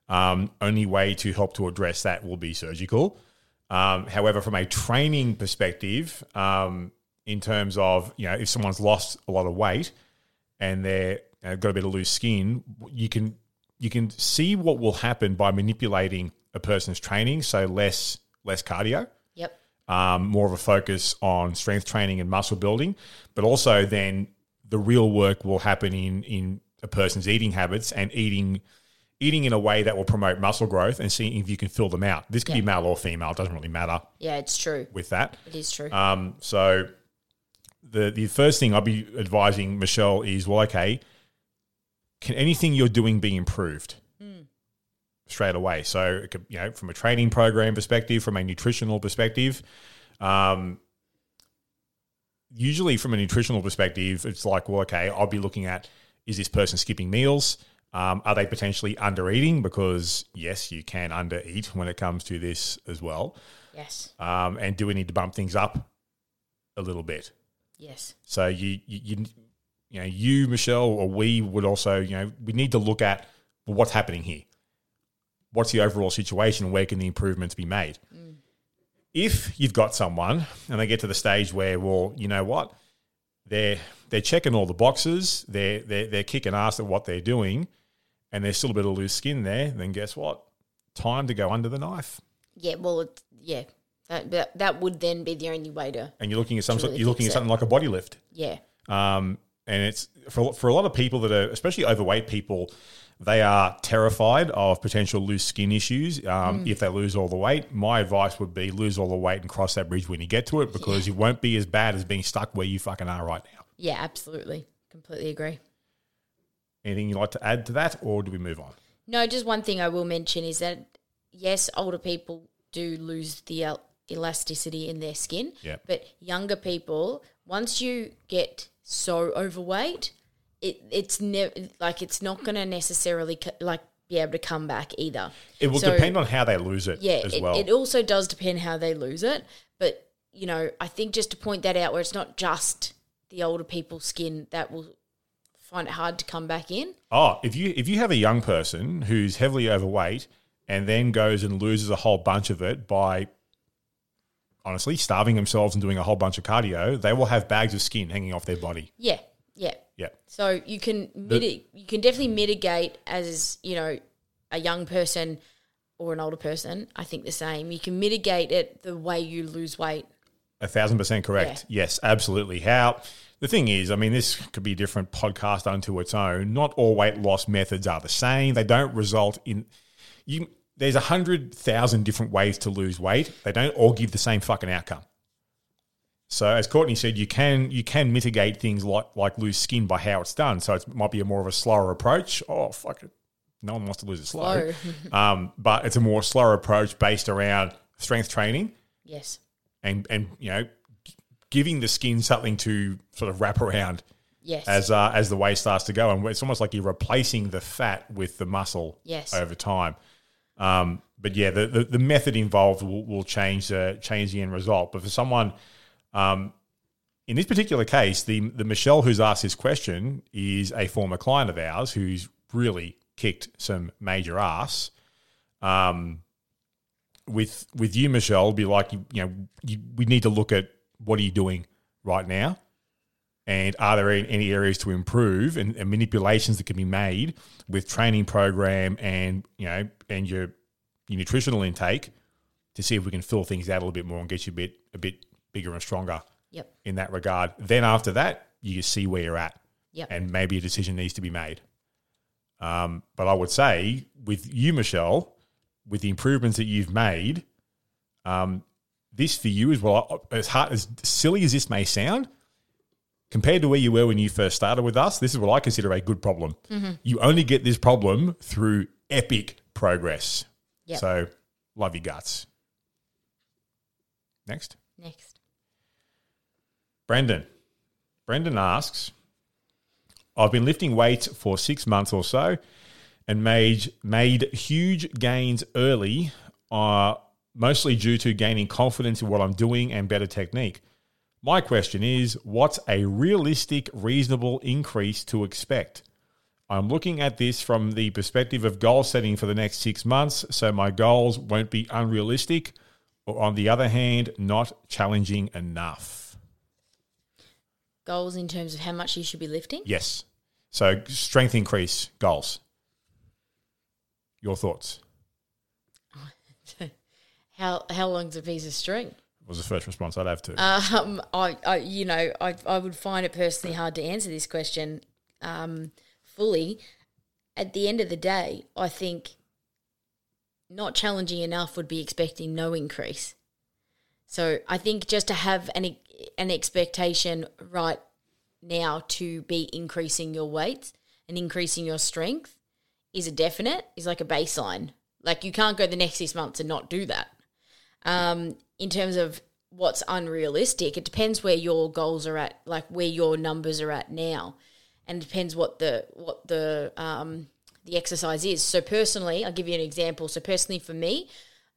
Um, only way to help to address that will be surgical. Um, however, from a training perspective, um, in terms of you know if someone's lost a lot of weight and they're uh, got a bit of loose skin, you can you can see what will happen by manipulating a person's training. So less less cardio, Yep. um, more of a focus on strength training and muscle building, but also then the real work will happen in in a person's eating habits and eating eating in a way that will promote muscle growth and seeing if you can fill them out. This could be male or female; it doesn't really matter Yeah, it's true. with that. It is true. Um, so the the first thing I'll be advising Michelle is well, okay, can anything you're doing be improved straight away? So it could, you know, from a training program perspective, from a nutritional perspective, um, usually from a nutritional perspective, it's like well, okay, I'll be looking at is this person skipping meals? Um, are they potentially under eating? Because yes, you can under eat when it comes to this as well. yes. Um, and do we need to bump things up a little bit? Yes. So you, you, you, you know, you, Michelle, or we would also, you know, we need to look at well, what's happening here. What's the overall situation? Where can the improvements be made? If you've got someone and they get to the stage where, well, you know what, they're they're checking all the boxes, they're they're, they're kicking ass at what they're doing, and there's still a bit of loose skin there, then guess what? Time to go under the knife. Yeah. Well, yeah. That, that that would then be the only way to. And you're looking at some sort, really you're looking at fix it. something like a body lift. Yeah. Um, and it's for for a lot of people that are, especially overweight people, they are terrified of potential loose skin issues um, if they lose all the weight. My advice would be lose all the weight and cross that bridge when you get to it because you won't be as bad as being stuck where you fucking are right now. Yeah. Absolutely. Completely agree. Anything you'd like to add to that, or do we move on? No, just one thing I will mention is that yes, older people do lose the el- elasticity in their skin. Yeah. But younger people, once you get so overweight, it it's never like it's not going to necessarily co- like be able to come back either. It will So- depend on how they lose it Yeah, as it, well. it also does depend how they lose it. But you know, I think just to point that out, where it's not just the older people's skin that will find it hard to come back in. Oh, if you if you have a young person who's heavily overweight and then goes and loses a whole bunch of it by honestly starving themselves and doing a whole bunch of cardio, they will have bags of skin hanging off their body. Yeah, yeah. Yeah. So you can miti- you can definitely mitigate as you know a young person or an older person. I think the same. You can mitigate it the way you lose weight. A thousand percent correct. Yes, absolutely. How the thing is, I mean, this could be a different podcast unto its own. Not all weight loss methods are the same. They don't result in you. There's a hundred thousand different ways to lose weight. They don't all give the same fucking outcome. So, as Courtney said, you can you can mitigate things like like loose skin by how it's done. So it might be a more of a slower approach. Oh fuck it, no one wants to lose it slow. um, but it's a more slower approach based around strength training Yes. and and you know giving the skin something to sort of wrap around Yes. as uh, as the way starts to go, and it's almost like you're replacing the fat with the muscle Yes. over time. Um, but yeah, the, the, the method involved will, will change the change the end result. But for someone, um, in this particular case, the the Michelle who's asked this question is a former client of ours who's really kicked some major ass. Um, with with you, Michelle, be like you, you know you, we need to look at what are you doing right now, and are there any- areas to improve and, and manipulations that can be made with training program and you know and your your nutritional intake to see if we can fill things out a little bit more and get you a bit a bit bigger and stronger Yep. in that regard. Then after that, you see where you're at, Yep. and maybe a decision needs to be made. Um, but I would say with you, Michelle, with the improvements that you've made, um, this for you as well. As hard as silly as this may sound, compared to where you were when you first started with us, this is what I consider a good problem. You only get this problem through epic progress. Yep. So, love your guts. Next. Next. Brendan. Brendan asks, I've been lifting weights for six months or so and made made huge gains early, uh, mostly due to gaining confidence in what I'm doing and better technique. My question is, what's a realistic, reasonable increase to expect? I'm looking at this from the perspective of goal setting for the next six months, so my goals won't be unrealistic, or on the other hand, not challenging enough. Goals in terms of how much you should be lifting. Yes. So strength increase goals. Your thoughts? How how long's a piece of string? Was the first response I'd have to. Um, I, I, you know, I, I would find it personally hard to answer this question um, fully. At the end of the day, I think not challenging enough would be expecting no increase. So I think just to have an an expectation right now to be increasing your weights and increasing your strength is a definite, is like a baseline. Like you can't go the next six months and not do that. Um, in terms of what's unrealistic, it depends where your goals are at, like where your numbers are at now, and it depends what the what the um, the exercise is. So personally, I'll give you an example. So personally, for me,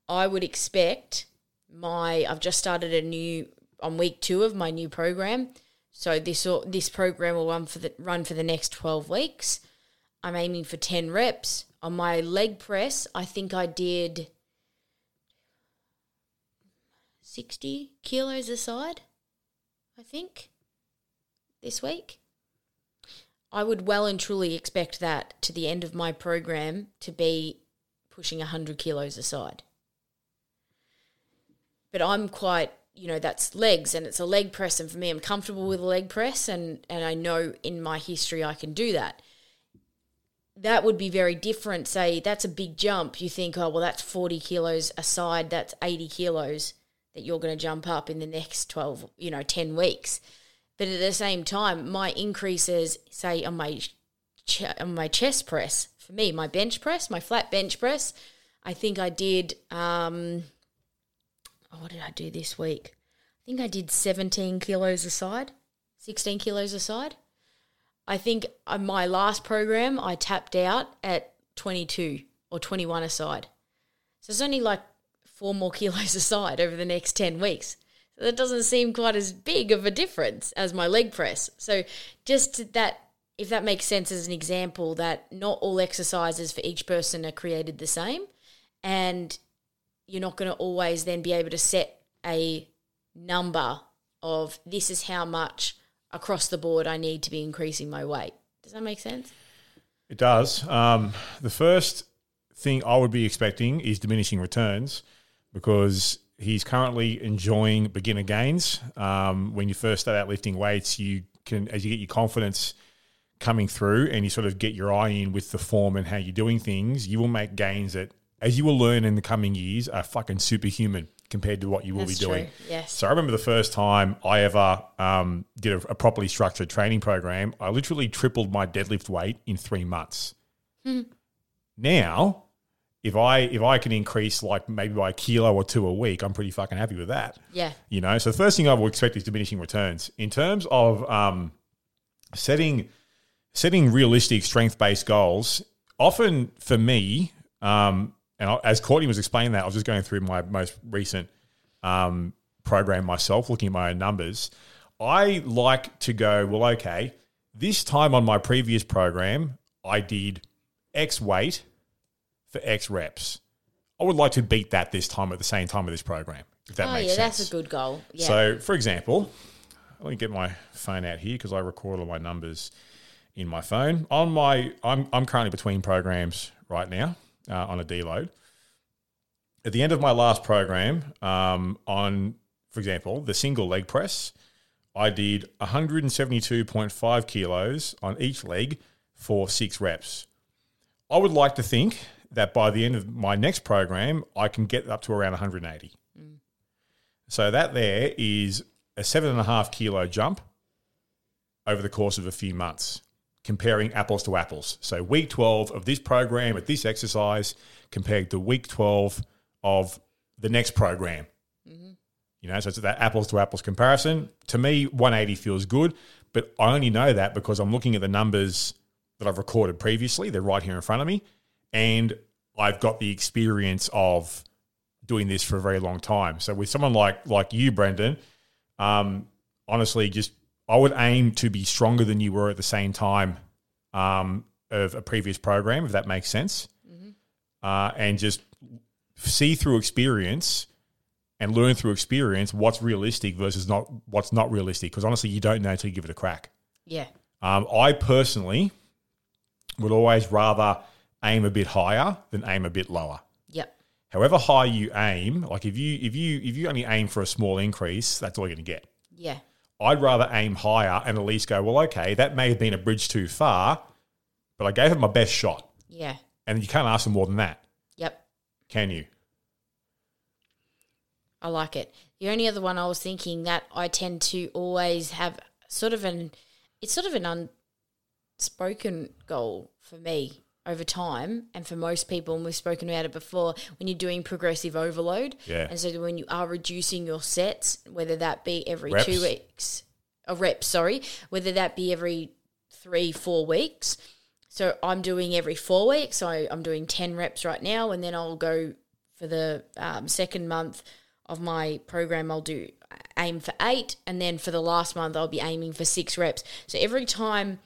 I would expect my I've just started a new on week two of my new program. So this this program will run for the run for the next twelve weeks. I'm aiming for ten reps on my leg press. I think I did 60 kilos aside, I think, this week. I would well and truly expect that to the end of my program to be pushing 100 kilos aside. But I'm quite, you know, that's legs and it's a leg press. And for me, I'm comfortable with a leg press and, and I know in my history I can do that. That would be very different. Say that's a big jump. You think, oh, well, that's 40 kilos aside, that's 80 kilos that you're going to jump up in the next 12, you know, 10 weeks. But at the same time, my increases, say on my ch- on my chest press, for me, my bench press, my flat bench press, I think I did. Um, oh, what did I do this week? I think I did 17 kilos aside, 16 kilos aside. I think on my last program, I tapped out at 22 or 21 aside. So it's only like four more kilos aside over the next 10 weeks. So that doesn't seem quite as big of a difference as my leg press. So just that if that makes sense as an example that not all exercises for each person are created the same and you're not going to always then be able to set a number of this is how much across the board I need to be increasing my weight. Does that make sense? It does. Um, the first thing I would be expecting is diminishing returns because he's currently enjoying beginner gains. Um, when you first start out lifting weights, you can, as you get your confidence coming through and you sort of get your eye in with the form and how you're doing things, you will make gains that, as you will learn in the coming years, are fucking superhuman compared to what you will That's be doing. true, yes. So I remember the first time I ever um, did a, a properly structured training program, I literally tripled my deadlift weight in three months. Now, if I if I can increase like maybe by a kilo or two a week, I'm pretty fucking happy with that. Yeah. You know, so the first thing I will expect is diminishing returns. In terms of um, setting setting realistic strength based goals, often for me, um, and I, as Courtney was explaining that, I was just going through my most recent um, program myself, looking at my own numbers. I like to go, well, okay, this time on my previous program, I did X weight for X reps. I would like to beat that this time at the same time of this program, if that oh, makes yeah, sense. that's a good goal. Yeah. So, for example, let me get my phone out here because I record all my numbers in my phone. On my, I'm I'm currently between programs right now uh, on a deload. At the end of my last program, um, on for example the single leg press, I did 172.5 kilos on each leg for six reps. I would like to think that by the end of my next program, I can get up to around 180. Mm. So that there is a seven and a half kilo jump over the course of a few months, comparing apples to apples. So week 12 of this program at this exercise compared to week 12 of the next program. Mm-hmm. You know, so it's that apples to apples comparison. To me, 180 feels good, but I only know that because I'm looking at the numbers that I've recorded previously. They're right here in front of me. And I've got the experience of doing this for a very long time. So with someone like like you, Brendan, um, honestly, just I would aim to be stronger than you were at the same time um, of a previous program, if that makes sense, uh, and just see through experience and learn through experience what's realistic versus not what's not realistic. Because honestly, you don't know until you give it a crack. Yeah. Um, I personally would always rather aim a bit higher than aim a bit lower. Yep. However high you aim, like if you if you if you only aim for a small increase, that's all you're going to get. Yeah. I'd rather aim higher and at least go, well, okay, that may have been a bridge too far, but I gave it my best shot. Yeah. And you can't ask for more than that, Yep. can you? I like it. The only other one I was thinking that I tend to always have sort of an it's sort of an unspoken goal for me over time and for most people and we've spoken about it before when you're doing progressive overload Yeah. and so when you are reducing your sets whether that be every Reps. two weeks a rep sorry whether that be every three four weeks so i'm doing every four weeks so i'm doing 10 reps right now and then i'll go for the um, second month of my program i'll do aim for eight and then for the last month i'll be aiming for six reps so every time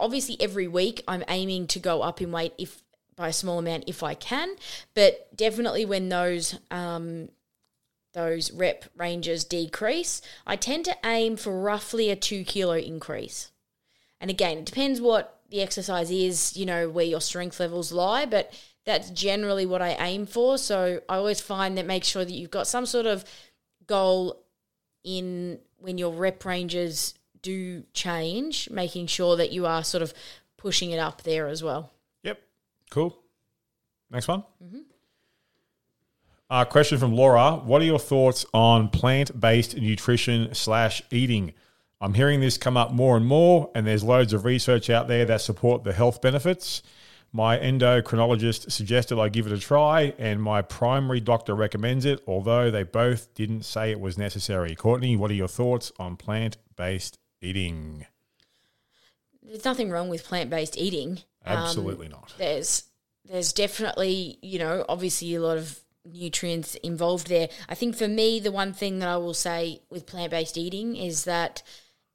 obviously every week i'm aiming to go up in weight if by a small amount if i can but definitely when those um, those rep ranges decrease i tend to aim for roughly a two kilo increase. And again it depends what the exercise is you know where your strength levels lie but that's generally what i aim for. So i always find that make sure that you've got some sort of goal in when your rep ranges do change, making sure that you are sort of pushing it up there as well. Yep. Cool. Next one. Uh, question from Laura. What are your thoughts on plant based nutrition slash eating? I'm hearing this come up more and more, and there's loads of research out there that support the health benefits. My endocrinologist suggested I give it a try, and my primary doctor recommends it, although they both didn't say it was necessary. Courtney, what are your thoughts on plant based eating? There's nothing wrong with plant based eating. Um, Absolutely not. there's there's definitely you know obviously a lot of nutrients involved there. I think for me the one thing that I will say with plant based eating is that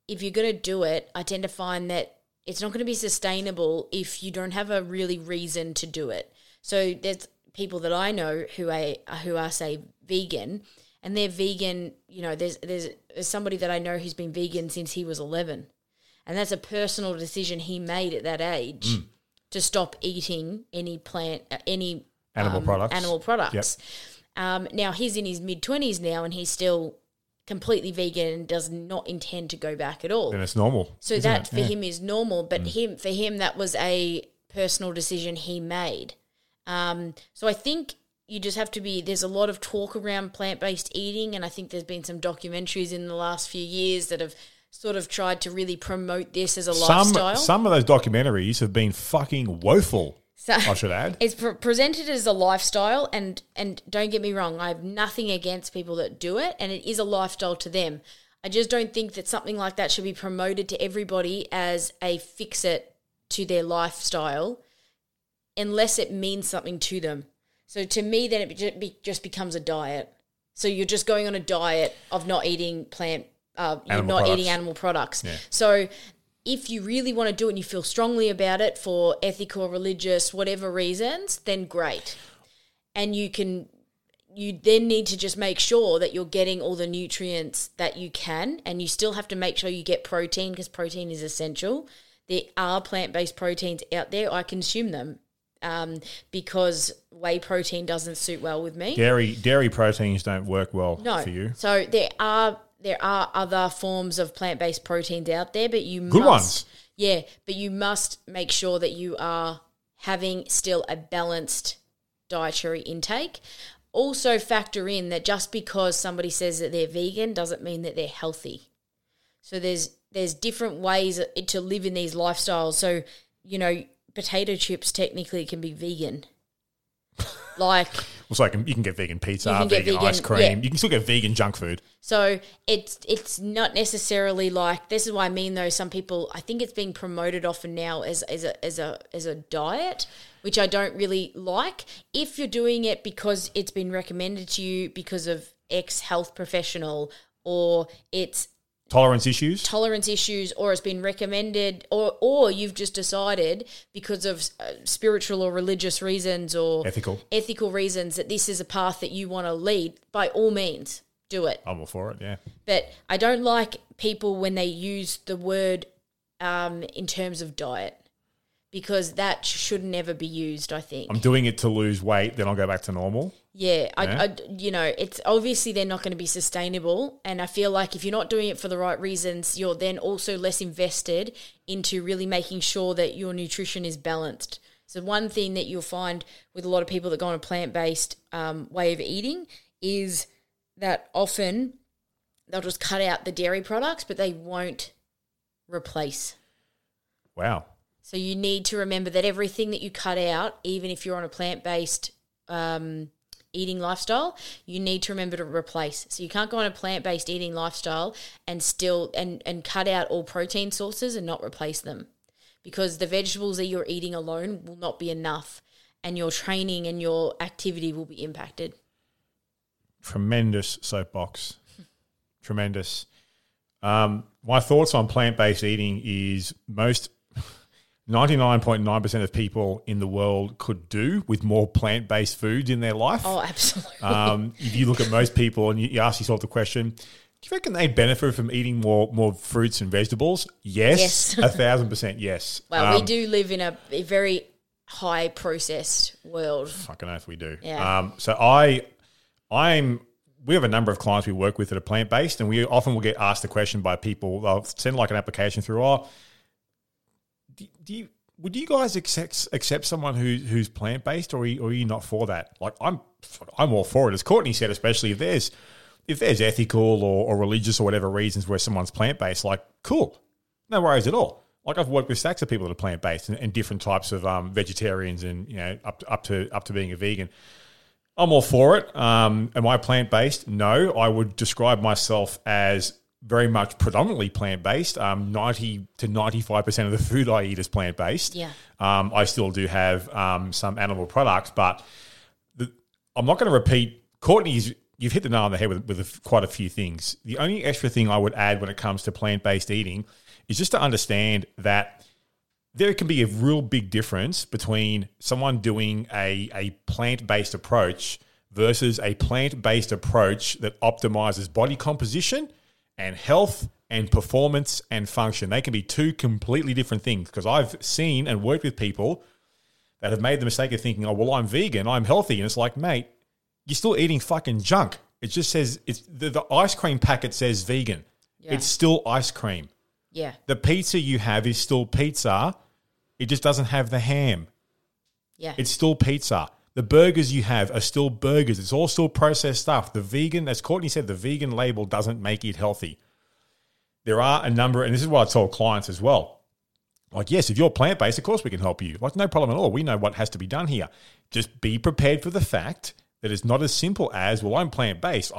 if you're going to do it, I tend to find that it's not going to be sustainable if you don't have a really reason to do it. So there's people that I know who are who are say vegan and they're vegan, you know, there's there's, there's somebody that I know who's been vegan since he was 11. And that's a personal decision he made at that age to stop eating any plant uh, any Animal um, products. Animal products. Um, now he's in his mid 20s now and he's still completely vegan and does not intend to go back at all. And it's normal. So that it? for Yeah. Mm. him is normal, but him for him that was a personal decision he made. Um, so I think you just have to be. There's a lot of talk around plant based eating, and I think there's been some documentaries in the last few years that have sort of tried to really promote this as a some lifestyle. some of those documentaries have been fucking woeful. So- I should add. it's pre- presented as a lifestyle and and don't get me wrong i have nothing against people that do it and it is a lifestyle to them i just don't think that something like that should be promoted to everybody as a fix it to their lifestyle unless it means something to them so to me then it just becomes a diet so you're just going on a diet of not eating plant uh, you're Animal not products. eating animal products Yeah. so if you really want to do it and you feel strongly about it for ethical, religious, whatever reasons, then great. And you can you then need to just make sure that you're getting all the nutrients that you can and you still have to make sure you get protein because protein is essential. There are plant-based proteins out there. I consume them um, because whey protein doesn't suit well with me. Dairy dairy proteins don't work well No. for you. So there are there are other forms of plant based proteins out there, but you Good must, ones. Yeah, but you must make sure that you are having still a balanced dietary intake. Also factor in that just because somebody says that they're vegan doesn't mean that they're healthy. So there's there's different ways to live in these lifestyles. So, you know, potato chips technically can be vegan. Like It's like you can get vegan pizza, You can get vegan, ice cream. yeah. You can still get vegan junk food. So it's it's not necessarily like this is why I mean though. Some people I think it's being promoted often now as as a as a as a diet, which I don't really like. If you're doing it because it's been recommended to you because of ex health professional or it's Tolerance issues. tolerance issues or it's been recommended or or you've just decided because of uh, spiritual or religious reasons or Ethical. ethical reasons that this is a path that you want to lead by all means do it I'm all for it. Yeah. but I don't like people when they use the word um, in terms of diet because that should never be used. I think. I'm doing it to lose weight, then I'll go back to normal. Yeah, I, Yeah. I, you know, it's obviously they're not going to be sustainable, and I feel like if you're not doing it for the right reasons, you're then also less invested into really making sure that your nutrition is balanced. So one thing that you'll find with a lot of people that go on a plant based um, way of eating is that often they'll just cut out the dairy products, but they won't replace. Wow. So you need to remember that everything that you cut out, even if you're on a plant based um, eating lifestyle, you need to remember to replace. So you can't go on a plant based eating lifestyle and still and and cut out all protein sources and not replace them, because the vegetables that you're eating alone will not be enough, and your training and your activity will be impacted. Tremendous soapbox. Tremendous. Um, my thoughts on plant based eating is most 99.9% of people in the world could do with more plant based foods in their life. Oh, absolutely. Um, if you look at most people and you, you ask yourself the question, do you reckon they benefit from eating more more fruits and vegetables? Yes, Yes. a thousand percent yes. well, we Um, do live in a, a very high processed world. Fucking oath we do. Yeah. Um, so I, I'm. We have a number of clients we work with that are plant based, and we often will get asked the question by people. They'll send like an application through. Oh, do, you would you guys accept accept someone who who's plant based, or or are you not for that? Like I'm, I'm all for it. As Courtney said, especially if there's if there's ethical or, or religious or whatever reasons where someone's plant based, like cool, no worries at all. Like I've worked with stacks of people that are plant based and, and different types of um, vegetarians, and you know up to, up to up to being a vegan. I'm all for it. Um, am I plant based? No, I would describe myself as very much predominantly plant based. Um, Ninety to ninety five percent of the food I eat is plant based. Yeah. Um, I still do have um, some animal products, but the, I'm not going to repeat. Courtney's, you've hit the nail on the head with, with a, quite a few things. The only extra thing I would add when it comes to plant based eating is just to understand that there can be a real big difference between someone doing a, a plant based approach versus a plant based approach that optimizes body composition and health and performance and function. They can be two completely different things because I've seen and worked with people that have made the mistake of thinking, oh, well, I'm vegan, I'm healthy. And it's like, mate, you're still eating fucking junk. It just says, it's the, the ice cream packet says vegan. Yeah. It's still ice cream. Yeah. The pizza you have is still pizza. It just doesn't have the ham. Yeah. It's still pizza. The burgers you have are still burgers. It's all still processed stuff. The vegan, as Courtney said, the vegan label doesn't make it healthy. There are a number, and this is what I tell clients as well. Like, yes, if you're plant based, of course we can help you. Like, no problem at all. We know what has to be done here. Just be prepared for the fact that it's not as simple as, well, I'm plant based.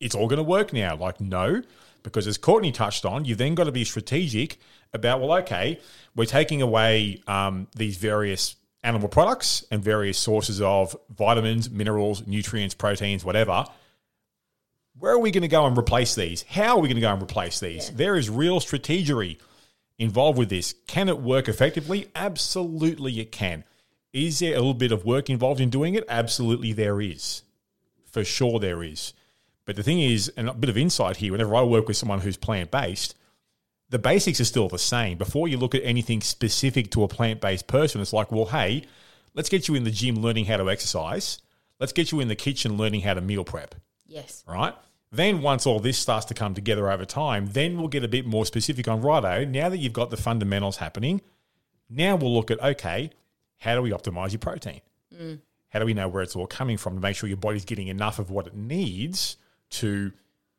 It's all going to work now. Like, no, because as Courtney touched on, you've then got to be strategic about, well, okay, we're taking away um, these various animal products and various sources of vitamins, minerals, nutrients, proteins, whatever. Where are we going to go and replace these? How are we going to go and replace these? There is real strategery involved with this. Can it work effectively? Absolutely, it can. Is there a little bit of work involved in doing it? Absolutely, there is. For sure, there is. But the thing is, and a bit of insight here, whenever I work with someone who's plant based, the basics are still the same. Before you look at anything specific to a plant based person, it's like, well, hey, let's get you in the gym learning how to exercise. Let's get you in the kitchen learning how to meal prep yes. right? Then once all this starts to come together over time, then we'll get a bit more specific on righto. Now that you've got the fundamentals happening, now we'll look at okay, how do we optimize your protein? Mm. How do we know where it's all coming from to make sure your body's getting enough of what it needs to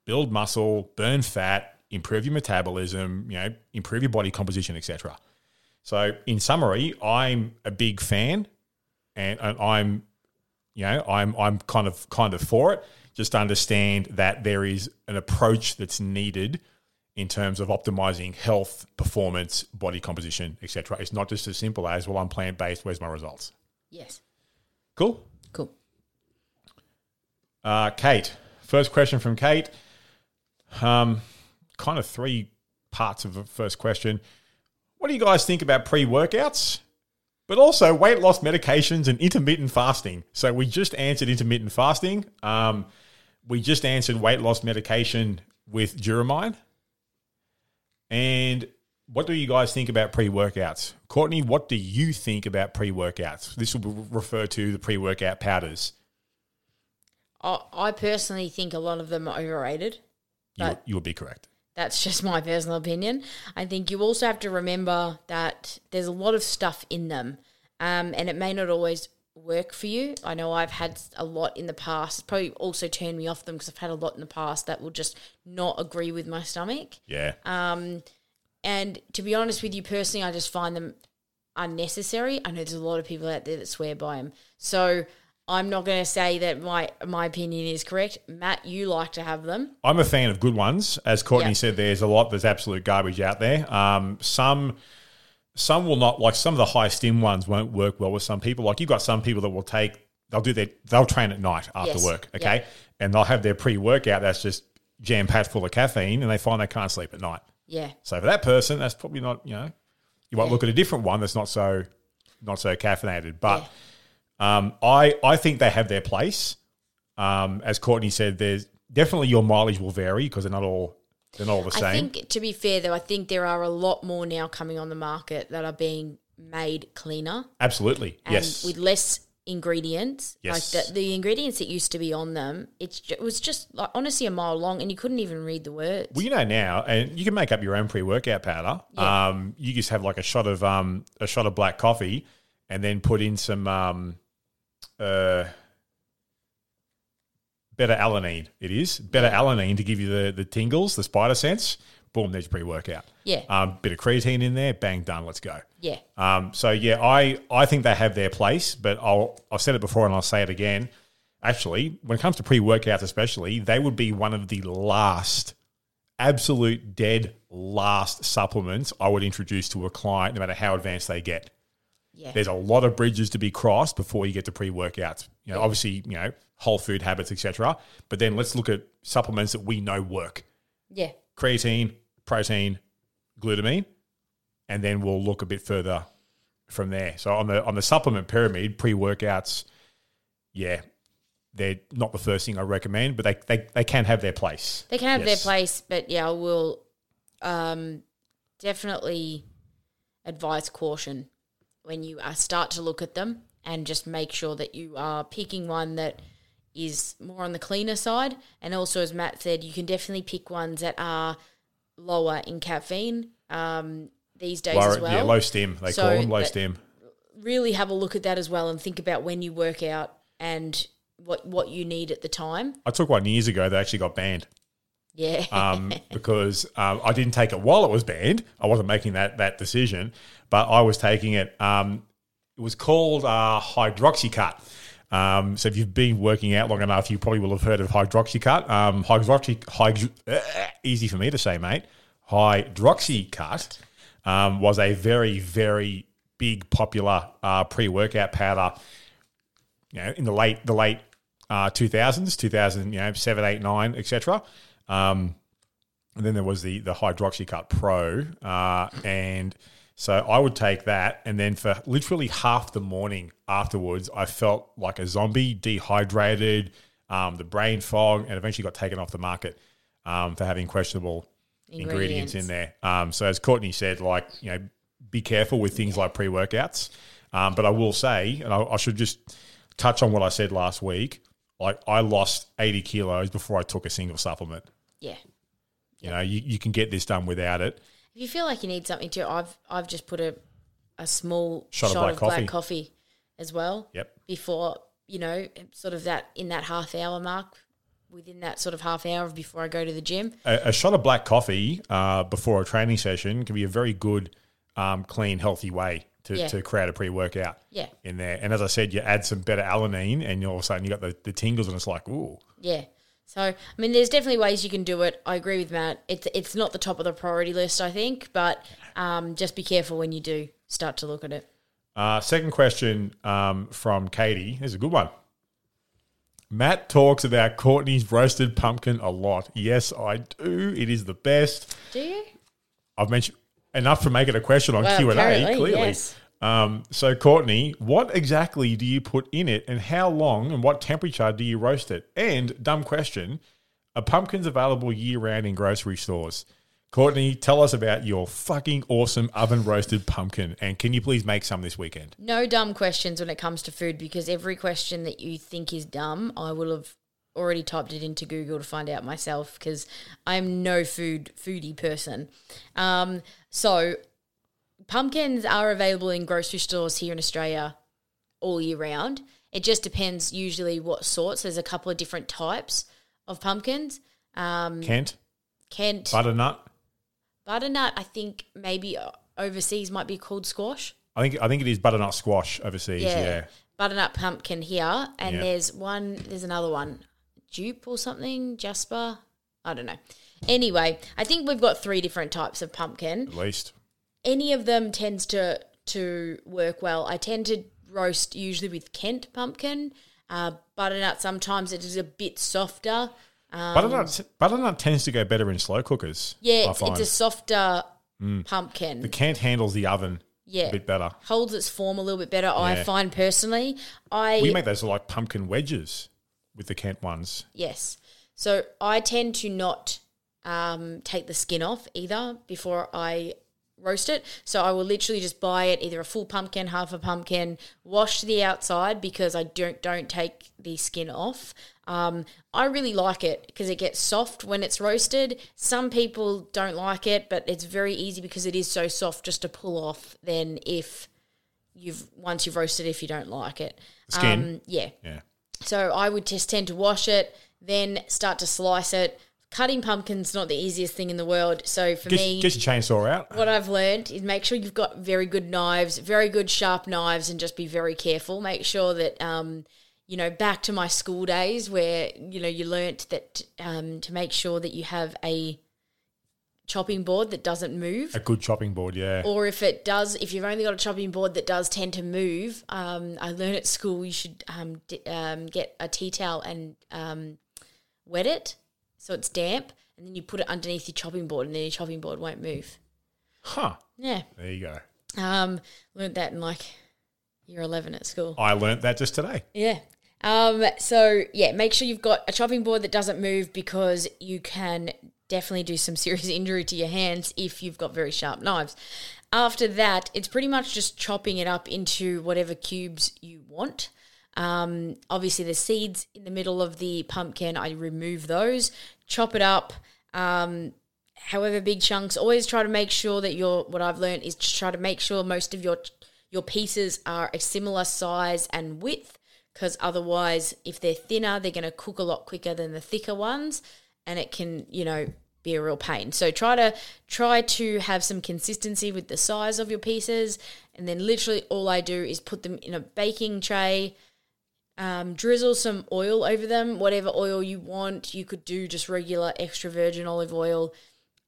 build muscle, burn fat, improve your metabolism, you know, improve your body composition, etc. So, in summary, I'm a big fan, and, and I'm you know, I'm I'm kind of kind of for it. Just understand that there is an approach that's needed in terms of optimizing health, performance, body composition, etc. It's not just as simple as well. I'm plant based. Where's my results? Yes. Cool. Cool. Uh, Kate, first question from Kate. Um, kind of three parts of the first question. What do you guys think about pre workouts? But also weight loss medications and intermittent fasting. So we just answered intermittent fasting. Um, we just answered weight loss medication with Duromine. And what do you guys think about pre workouts? Courtney, what do you think about pre workouts? This will refer to the pre workout powders. I, I personally think a lot of them are overrated. You, you would be correct. That's just my personal opinion. I think you also have to remember that there's a lot of stuff in them, um, and it may not always work for you. I know I've had a lot in the past. Probably also turned me off them because I've had a lot in the past that will just not agree with my stomach. Yeah. And to be honest with you personally, I just find them unnecessary. I know there's a lot of people out there that swear by them. So I'm not going to say that my my opinion is correct. Matt, you like to have them. I'm a fan of good ones. As Courtney Yeah. said, there's a lot there's absolute garbage out there. Um, some some will not like some of the high stim ones won't work well with some people. Like you've got some people that will take they'll do their they'll train at night after Yes. work, okay, Yeah. and they'll have their pre workout that's just jam packed full of caffeine, and they find they can't sleep at night. Yeah. So for that person, that's probably not you know you might Yeah. look at a different one that's not so not so caffeinated, but. Um, I I think they have their place. Um, as Courtney said, there's definitely your mileage will vary because they're not all they're not all the same. I think, to be fair, though, I think there are a lot more now coming on the market that are being made cleaner Absolutely, and yes. with less ingredients. Yes. Like the, the ingredients that used to be on them, it's it was just like honestly a mile long, and you couldn't even read the words. well, you know now, and you can make up your own pre-workout powder. Yeah. Um, you just have like a shot of um a shot of black coffee, and then put in some um uh beta alanine. It is beta alanine to give you the the tingles, the spider sense. Boom, there's your pre-workout. Yeah. Um, bit of creatine in there, bang, done. Let's go. yeah, Um, so yeah, I, I think they have their place, but I'll I've said it before and I'll say it again. Actually, when it comes to pre workouts, especially, they would be one of the last, absolute dead last supplements I would introduce to a client, no matter how advanced they get. Yeah, There's a lot of bridges to be crossed before you get to pre workouts. You know, obviously, you know, whole food habits, etc. But then let's look at supplements that we know work: yeah, creatine, protein, glutamine, and then we'll look a bit further from there. So on the on the supplement pyramid, pre workouts, yeah, they're not the first thing I recommend, but they they, they can have their place. they can have Yes. their place, but yeah, I will um, definitely advise caution when you uh, start to look at them, and just make sure that you are picking one that is more on the cleaner side. And also, as Matt said, you can definitely pick ones that are lower in caffeine um, these days Low, as well. Yeah, low stim. They So call them low stim. really have a look at that as well and think about when you work out and what what you need at the time. I took one years ago that actually got banned Yeah. um, because um, I didn't take it while it was banned. I wasn't making that that decision, but I was taking it. Um, it was called uh, Hydroxycut. Um, so if you've been working out long enough, you probably will have heard of Hydroxycut. Um, hydroxy, hydro, uh, easy for me to say, mate. Hydroxycut um, was a very, very big, popular uh, pre-workout powder. You know, in the late the late uh, 2000s, 2000, you know, seven, eight, nine, etc. Um, and then there was the the Hydroxycut Pro, uh, and so I would take that, and then for literally half the morning afterwards, I felt like a zombie, dehydrated, um, the brain fog, and eventually got taken off the market um, for having questionable ingredients, Ingredients. in there. Um, so as Courtney said, like you know, be careful with things like pre workouts. Um, but I will say, and I, I should just touch on what I said last week. Like I lost eighty kilos before I took a single supplement. Yeah. You know, you, you can get this done without it. If you feel like you need something to, I've I've just put a a small Shot shot, of of, black black, coffee. coffee. as well. Yep. Before you know, sort of that in that half hour mark, within that sort of half hour before I go to the gym. A, a shot of black coffee uh, before a training session can be a very good, um, clean, healthy way to, Yeah. to create a pre workout Yeah. in there. And as I said, you add some beta alanine, and all of a sudden you got the, the tingles, and it's like, ooh, Yeah. So I mean, there's definitely ways you can do it. I agree with Matt. It's it's not the top of the priority list, I think, but um, just be careful when you do start to look at it. Uh, second question um, from Katie. is a good one. Matt talks about Courtney's roasted pumpkin a lot. Yes, I do. It is the best. Do you? I've mentioned enough to make it a question on Well, Q and A. Clearly, yes. Um, so Courtney, what exactly do you put in it, and how long and what temperature do you roast it? And dumb question: Are pumpkins available year round in grocery stores? Courtney, tell us about your fucking awesome oven roasted pumpkin, and can you please make some this weekend? No dumb questions when it comes to food because every question that you think is dumb, I will have already typed it into Google to find out myself because I'm no food foodie person. Um, so pumpkins are available in grocery stores here in Australia all year round. It just depends usually what sorts. There's a couple of different types of pumpkins. Um, Kent, Kent, butternut. butternut, I think maybe uh, overseas might be called squash. I think I think it is butternut squash overseas. Yeah, butternut pumpkin here, and Yeah. there's one. There's another one, dupe or something, Jasper. I don't know. Anyway, I think we've got three different types of pumpkin. at least. Any of them tends to to work well. I tend to roast usually with Kent pumpkin. Uh, butternut sometimes it is a bit softer. butternut butternut tends to go better in slow cookers. Um, Yeah, it's, it's a softer pumpkin. the Kent handles the oven yeah, a bit better. holds its form a little bit better. I find personally. I We make those like pumpkin wedges with the Kent ones. Yes. So I tend to not um, take the skin off either before I roast it. So I will literally just buy it either a full pumpkin, half a pumpkin, wash the outside because I don't don't take the skin off. Um, I really like it because it gets soft when it's roasted. Some people don't like it, but it's very easy because it is so soft just to pull off. Then if you've once you've roasted, if you don't like it, Skin? um, yeah. Yeah. So I would just tend to wash it, then start to slice it. Cutting pumpkin's not the easiest thing in the world. So for Get, me, get your chainsaw out. what I've learned is make sure you've got very good knives, very good sharp knives, and just be very careful. Make sure that um, you know, back to my school days where you know you learnt that um, to make sure that you have a chopping board that doesn't move A good chopping board, yeah. or if it does, if you've only got a chopping board that does tend to move, um, I learned at school you should um, d- um, get a tea towel and um, wet it so it's damp, and then you put it underneath your chopping board, and then your chopping board won't move. Huh. Yeah, There you go. um, learned that in like year eleven at school. I learnt that just today. Yeah. Um, so yeah, make sure you've got a chopping board that doesn't move because you can definitely do some serious injury to your hands if you've got very sharp knives. After that, it's pretty much just chopping it up into whatever cubes you want. Um, obviously, the seeds in the middle of the pumpkin, I remove those, chop it up. Um, however big chunks, always try to make sure that your what I've learned is to try to make sure most of your your pieces are a similar size and width because otherwise if they're thinner they're going to cook a lot quicker than the thicker ones and it can you know be a real pain so try to try to have some consistency with the size of your pieces and then literally all i do is put them in a baking tray um, drizzle some oil over them. Whatever oil you want you could do just regular extra virgin olive oil.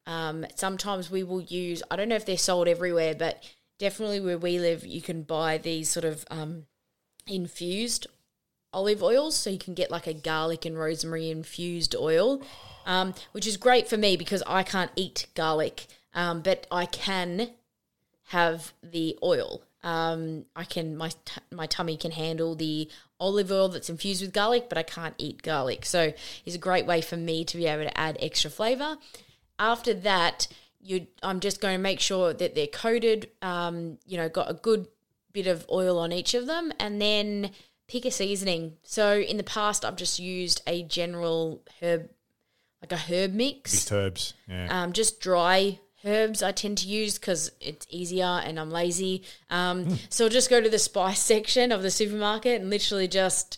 Um, sometimes we will use i don't know if they're sold everywhere but definitely where we live you can buy these sort of um, infused olive oils. So you can get like a garlic and rosemary infused oil um, which is great for me because i can't eat garlic um, but i can have the oil. Um, i can my, t- my tummy can handle the olive oil that's infused with garlic but i can't eat garlic so it's a great way for me to be able to add extra flavor after that you i'm just going to make sure that they're coated um, you know got a good bit of oil on each of them and then pick a seasoning so in the past i've just used a general herb like a herb mix Mixed herbs. Yeah. um, just dry herbs I tend to use because it's easier and I'm lazy. Um, So I'll just go to the spice section of the supermarket and literally just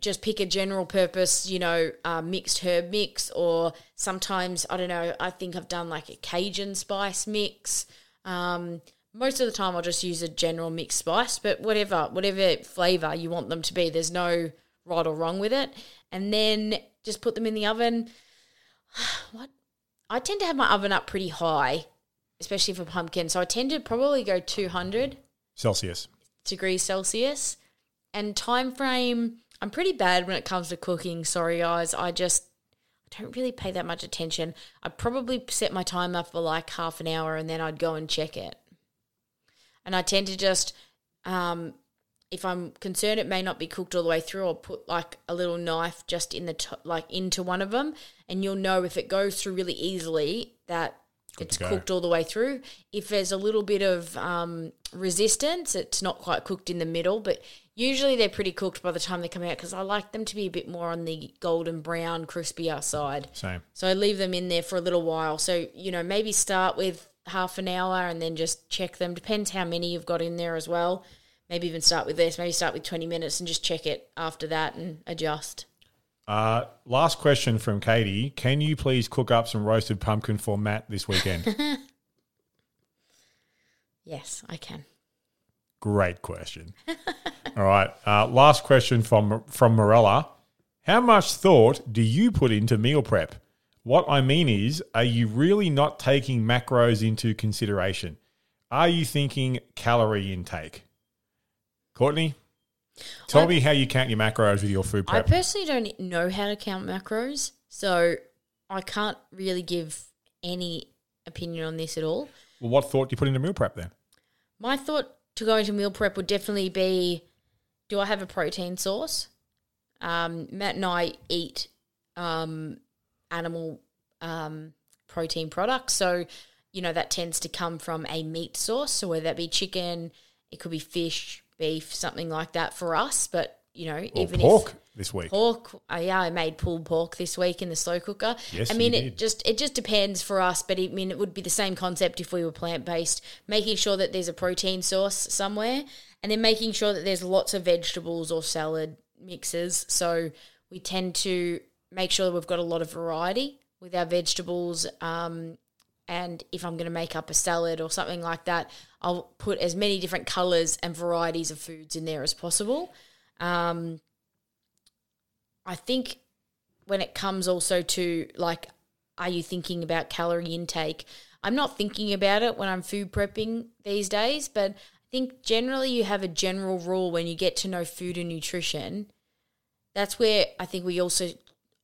just pick a general purpose, you know, uh, mixed herb mix, or sometimes I don't know. I think I've done like a Cajun spice mix. Um, most of the time, I'll just use a general mixed spice, but whatever, whatever flavor you want them to be, there's no right or wrong with it. And then just put them in the oven. what I tend to have my oven up pretty high, especially for pumpkin. So I tend to probably go 200. Celsius. degrees Celsius. And time frame, I'm pretty bad when it comes to cooking. Sorry, guys. I just I don't really pay that much attention. I probably set my timer for like half an hour and then I'd go and check it. And I tend to just, um, if I'm concerned it may not be cooked all the way through, I'll put like a little knife just in the to- like into one of them, and you'll know if it goes through really easily that it's cooked all the way through. If there's a little bit of um, resistance, it's not quite cooked in the middle, but usually they're pretty cooked by the time they come out because I like them to be a bit more on the golden brown, crispier side. Same. So I leave them in there for a little while. So, you know, maybe start with half an hour and then just check them. Depends how many you've got in there as well. Maybe even start with this. Maybe start with 20 minutes and just check it after that and adjust. Uh, last question from Katie. Can you please cook up some roasted pumpkin for Matt this weekend? Yes, I can. Great question. All right. Uh, last question from from Morella. How much thought do you put into meal prep? What I mean is, are you really not taking macros into consideration? Are you thinking calorie intake? Courtney, tell I- me how you count your macros with your food prep. I personally don't know how to count macros, so I can't really give any opinion on this at all. well, what thought do you put into meal prep then? My thought to go into meal prep would definitely be do I have a protein source? Um, Matt and I eat um, animal um, protein products. So, you know, that tends to come from a meat source. So, whether that be chicken, it could be fish, beef, something like that for us. But, you know, Or even pork if this week. pork. Uh, yeah, I made pulled pork this week in the slow cooker. Yes, I mean it did. just it just depends for us, but I mean it would be the same concept if we were plant based, making sure that there's a protein source somewhere, and then making sure that there's lots of vegetables or salad mixes. So we tend to make sure that we've got a lot of variety with our vegetables. Um, and if I'm going to make up a salad or something like that, I'll put as many different colors and varieties of foods in there as possible. Um, I think when it comes also to like, are you thinking about calorie intake? I'm not thinking about it when I'm food prepping these days, but I think generally you have a general rule when you get to know food and nutrition. That's where I think we also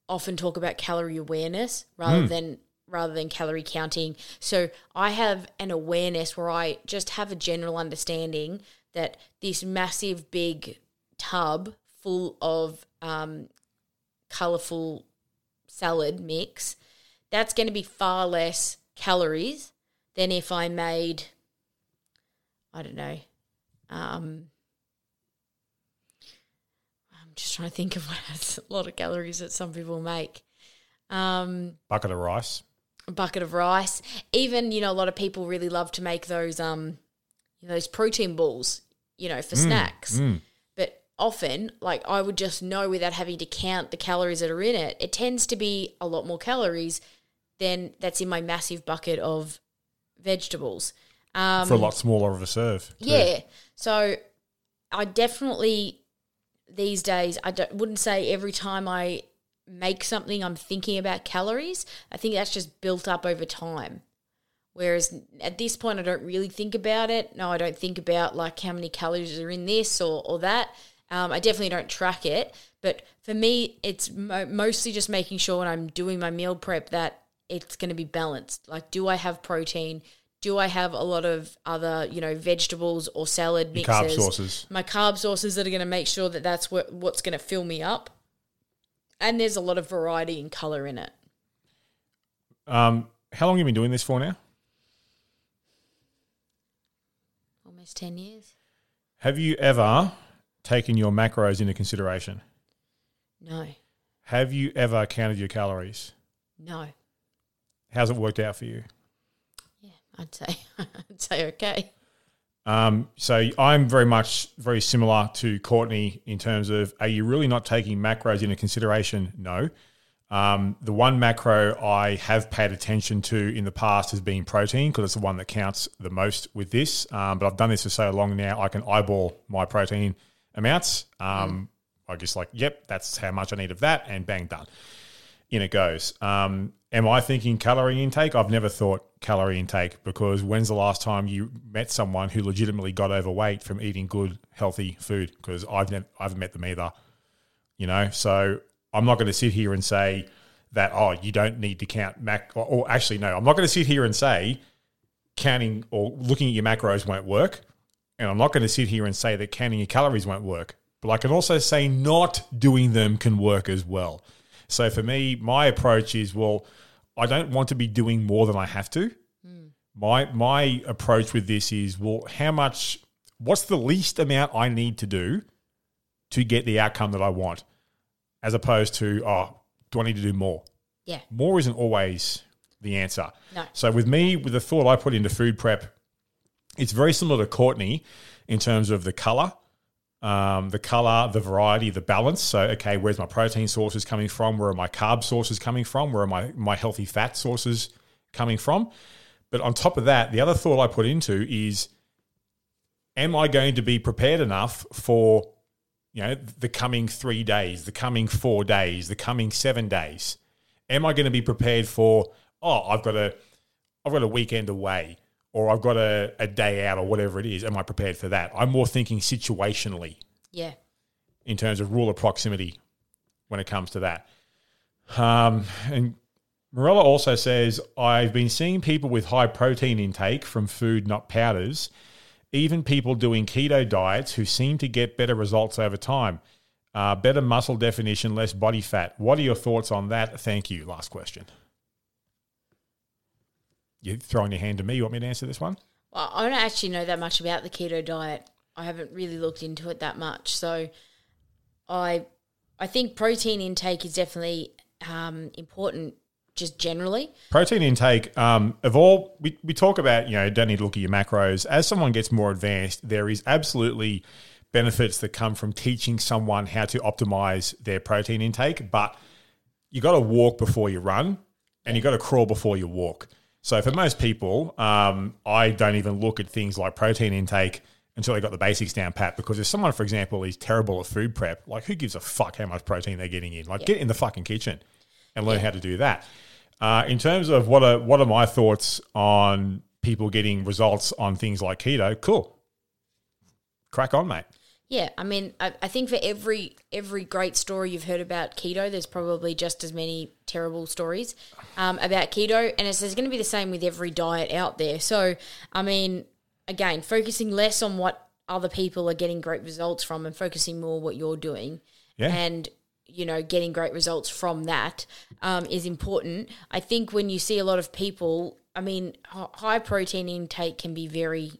often talk about calorie awareness rather than rather than calorie counting. So I have an awareness where I just have a general understanding that this massive big tub full of um, colorful salad mix, that's going to be far less calories than if I made, I don't know, um, I'm just trying to think of what a lot of calories that some people make. Um, Bucket of rice. A bucket of rice. Even you know, a lot of people really love to make those um, you know, those protein balls, you know, for snacks. Mm. But often, like I would just know without having to count the calories that are in it. It tends to be a lot more calories than that's in my massive bucket of vegetables. Um, for a lot smaller of a serve. too. yeah. So I definitely these days I don't, wouldn't say every time I make something I'm thinking about calories. I think that's just built up over time. Whereas at this point I don't really think about it. No, I don't think about like how many calories are in this or or that. Um, I definitely don't track it. But for me, it's mo- mostly just making sure when I'm doing my meal prep that it's going to be balanced. Like, do I have protein? Do I have a lot of other, you know, vegetables or salad Your mixes? carb sources. My carb sources that are going to make sure that that's what what's going to fill me up. And there's a lot of variety and color in it. Um, how long have you been doing this for now? Almost ten years. Have you ever taken your macros into consideration? No, Have you ever counted your calories? no. How's it worked out for you? Yeah, I'd say I'd say okay. Um, so I'm very much very similar to Courtney in terms of are you really not taking macros into consideration? No. Um, the one macro I have paid attention to in the past has been protein because it's the one that counts the most with this. Um, but I've done this for so long now, I can eyeball my protein amounts. Um, I just like, yep, that's how much I need of that, and bang, done. In it goes. Um, am I thinking calorie intake? I've never thought calorie intake because when's the last time you met someone who legitimately got overweight from eating good, healthy food? Because I've never, I haven't met them either. You know, so I'm not going to sit here and say that oh, you don't need to count mac. Or, or actually, no, I'm not going to sit here and say counting or looking at your macros won't work, and I'm not going to sit here and say that counting your calories won't work. But I can also say not doing them can work as well. So for me, my approach is well, I don't want to be doing more than I have to. Hmm. My my approach with this is well, how much? What's the least amount I need to do to get the outcome that I want, as opposed to oh, do I need to do more? Yeah. More isn't always the answer. No. So with me, with the thought I put into food prep, it's very similar to Courtney in terms of the color, um, the color, the variety, the balance. So okay, where's my protein sources coming from? Where are my carb sources coming from? Where are my my healthy fat sources coming from? But on top of that, the other thought I put into is, am I going to be prepared enough for you know the coming three days, the coming four days, the coming seven days? Am I going to be prepared for? Oh, I've got a, I've got a weekend away, or I've got a, a day out, or whatever it is. Am I prepared for that? I'm more thinking situationally Yeah. in terms of rule of proximity when it comes to that. Um, and Morella also says, I've been seeing people with high protein intake from food, not powders, even people doing keto diets who seem to get better results over time. Uh, better muscle definition, less body fat. What are your thoughts on that? Thank you. Last question. You're throwing your hand to me. You want me to answer this one? Well, I don't actually know that much about the keto diet. I haven't really looked into it that much. So I I think protein intake is definitely um, important just generally. Protein intake, um, of all, we, we talk about, you know, don't need to look at your macros. As someone gets more advanced, there is absolutely benefits that come from teaching someone how to optimize their protein intake, but you got to walk before you run and you got to crawl before you walk. So for most people, um, I don't even look at things like protein intake until they got the basics down pat. Because if someone, for example, is terrible at food prep, like who gives a fuck how much protein they're getting in? Like get in the fucking kitchen and learn how to do that. Uh, in terms of what are what are my thoughts on people getting results on things like keto? Cool, crack on, mate. Yeah, I mean, I, I think for every every great story you've heard about keto, there's probably just as many terrible stories um, about keto, and it's, it's going to be the same with every diet out there. So, I mean, again, focusing less on what other people are getting great results from, and focusing more what you're doing, Yeah. and you know, getting great results from that um, is important. I think when you see a lot of people, I mean, high protein intake can be very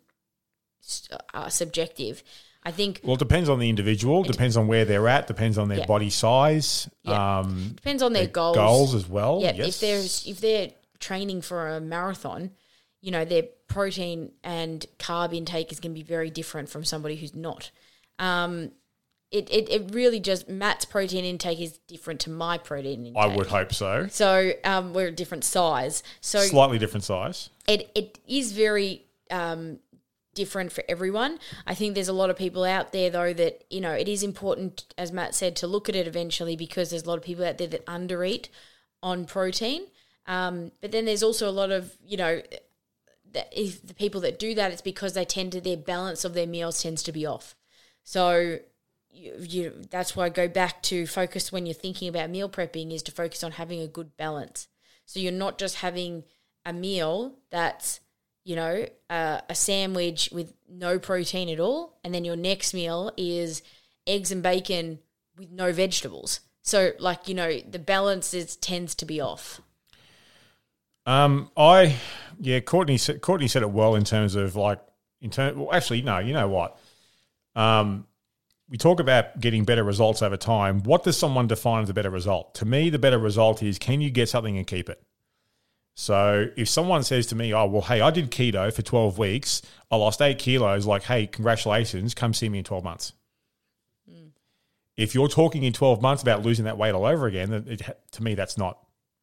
uh, subjective. I think Well, it depends on the individual, depends on where they're at, depends on their Yeah. body size, Yeah. um, depends on their, their goals. goals as well. Yeah, yes. if there's if they're training for a marathon, you know, their protein and carb intake is going to be very different from somebody who's not. Um, it, it, it really just Matt's protein intake is different to my protein intake. I would hope so. So um, we're a different size. So Slightly different size. it it is very um, different for everyone. I think there's a lot of people out there though that you know it is important, as Matt said, to look at it eventually because there's a lot of people out there that undereat on protein. Um, but then there's also a lot of you know if the people that do that, it's because they tend to their balance of their meals tends to be off. So you, you that's why I go back to focus when you're thinking about meal prepping is to focus on having a good balance. So you're not just having a meal that's you know uh, a sandwich with no protein at all, and then your next meal is eggs and bacon with no vegetables. So like you know the balance is tends to be off. Um, I yeah, Courtney said Courtney said it well in terms of like in terms. Well, actually, no. You know what? Um, we talk about getting better results over time. What does someone define as a better result? To me, the better result is can you get something and keep it. So if someone says to me, "Oh well, hey, I did keto for twelve weeks, I lost eight kilos," like, "Hey, congratulations, come see me in twelve months." Hmm. If you're talking in twelve months about losing that weight all over again, then it, to me, that's not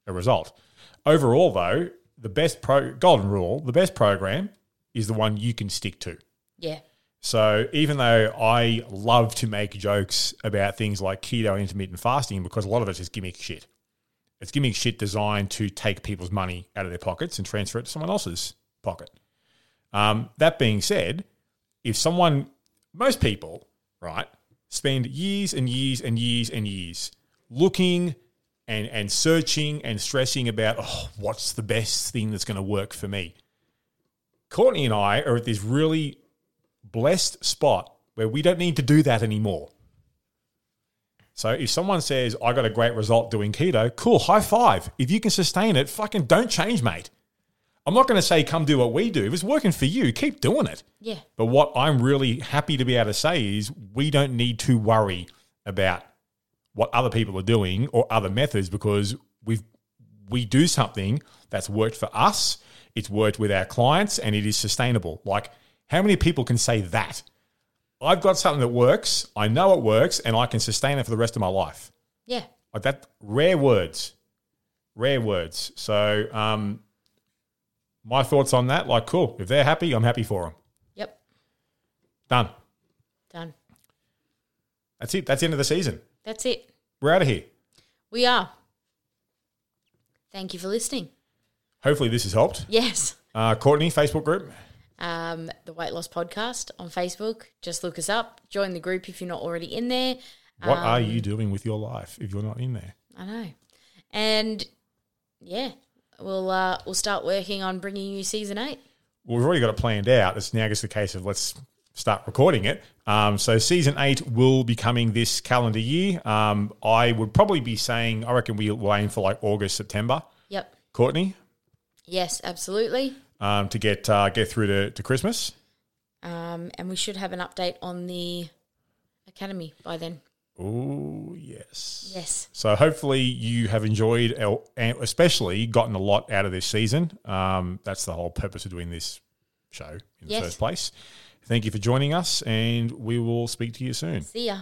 a result. Overall, though, the best pro golden rule, the best program is the one you can stick to. Yeah, So even though I love to make jokes about things like keto and intermittent fasting, because a lot of it's just gimmick shit, It's gimmick shit designed to take people's money out of their pockets and transfer it to someone else's pocket. Um, that being said, if someone, most people, right, spend years and years and years and years looking and and searching and stressing about oh, what's the best thing that's going to work for me. Courtney and I are at this really blessed spot where we don't need to do that anymore. So if someone says, I got a great result doing keto, cool, high five. If you can sustain it, fucking don't change, mate. I'm not going to say come do what we do. If it's working for you, keep doing it. Yeah. But what I'm really happy to be able to say is we don't need to worry about what other people are doing or other methods because we've we do something that's worked for us, it's worked with our clients, and it is sustainable. Like, how many people can say that? I've got something that works, I know it works, and I can sustain it for the rest of my life. Yeah. Like that, rare words, rare words. So, um, my thoughts on that, like, cool. If they're happy, I'm happy for them. Yep. Done. Done. That's it. That's the end of the season. That's it. We're out of here. We are. Thank you for listening. Hopefully, this has helped. Yes. Uh, Courtney, Facebook group. Um, the Weight Loss Podcast on Facebook. Just look us up. Join the group if you're not already in there. What are you doing with your life if you're not in there? I know. And yeah, we'll uh, we'll start working on bringing you season eight. Well, we've already got it planned out. It's now just a case of let's start recording it. Um, so season eight will be coming this calendar year. Um, I would probably be saying, I reckon we will aim for like August, September. Yep. Courtney, Yes, absolutely. Um, to get uh, get through to, to Christmas. Um, and we should have an update on the academy by then. Oh yes. Yes. So hopefully you have enjoyed, and especially gotten a lot out of this season. Um, that's the whole purpose of doing this show in the first place. Thank you for joining us, and we will speak to you soon. See ya.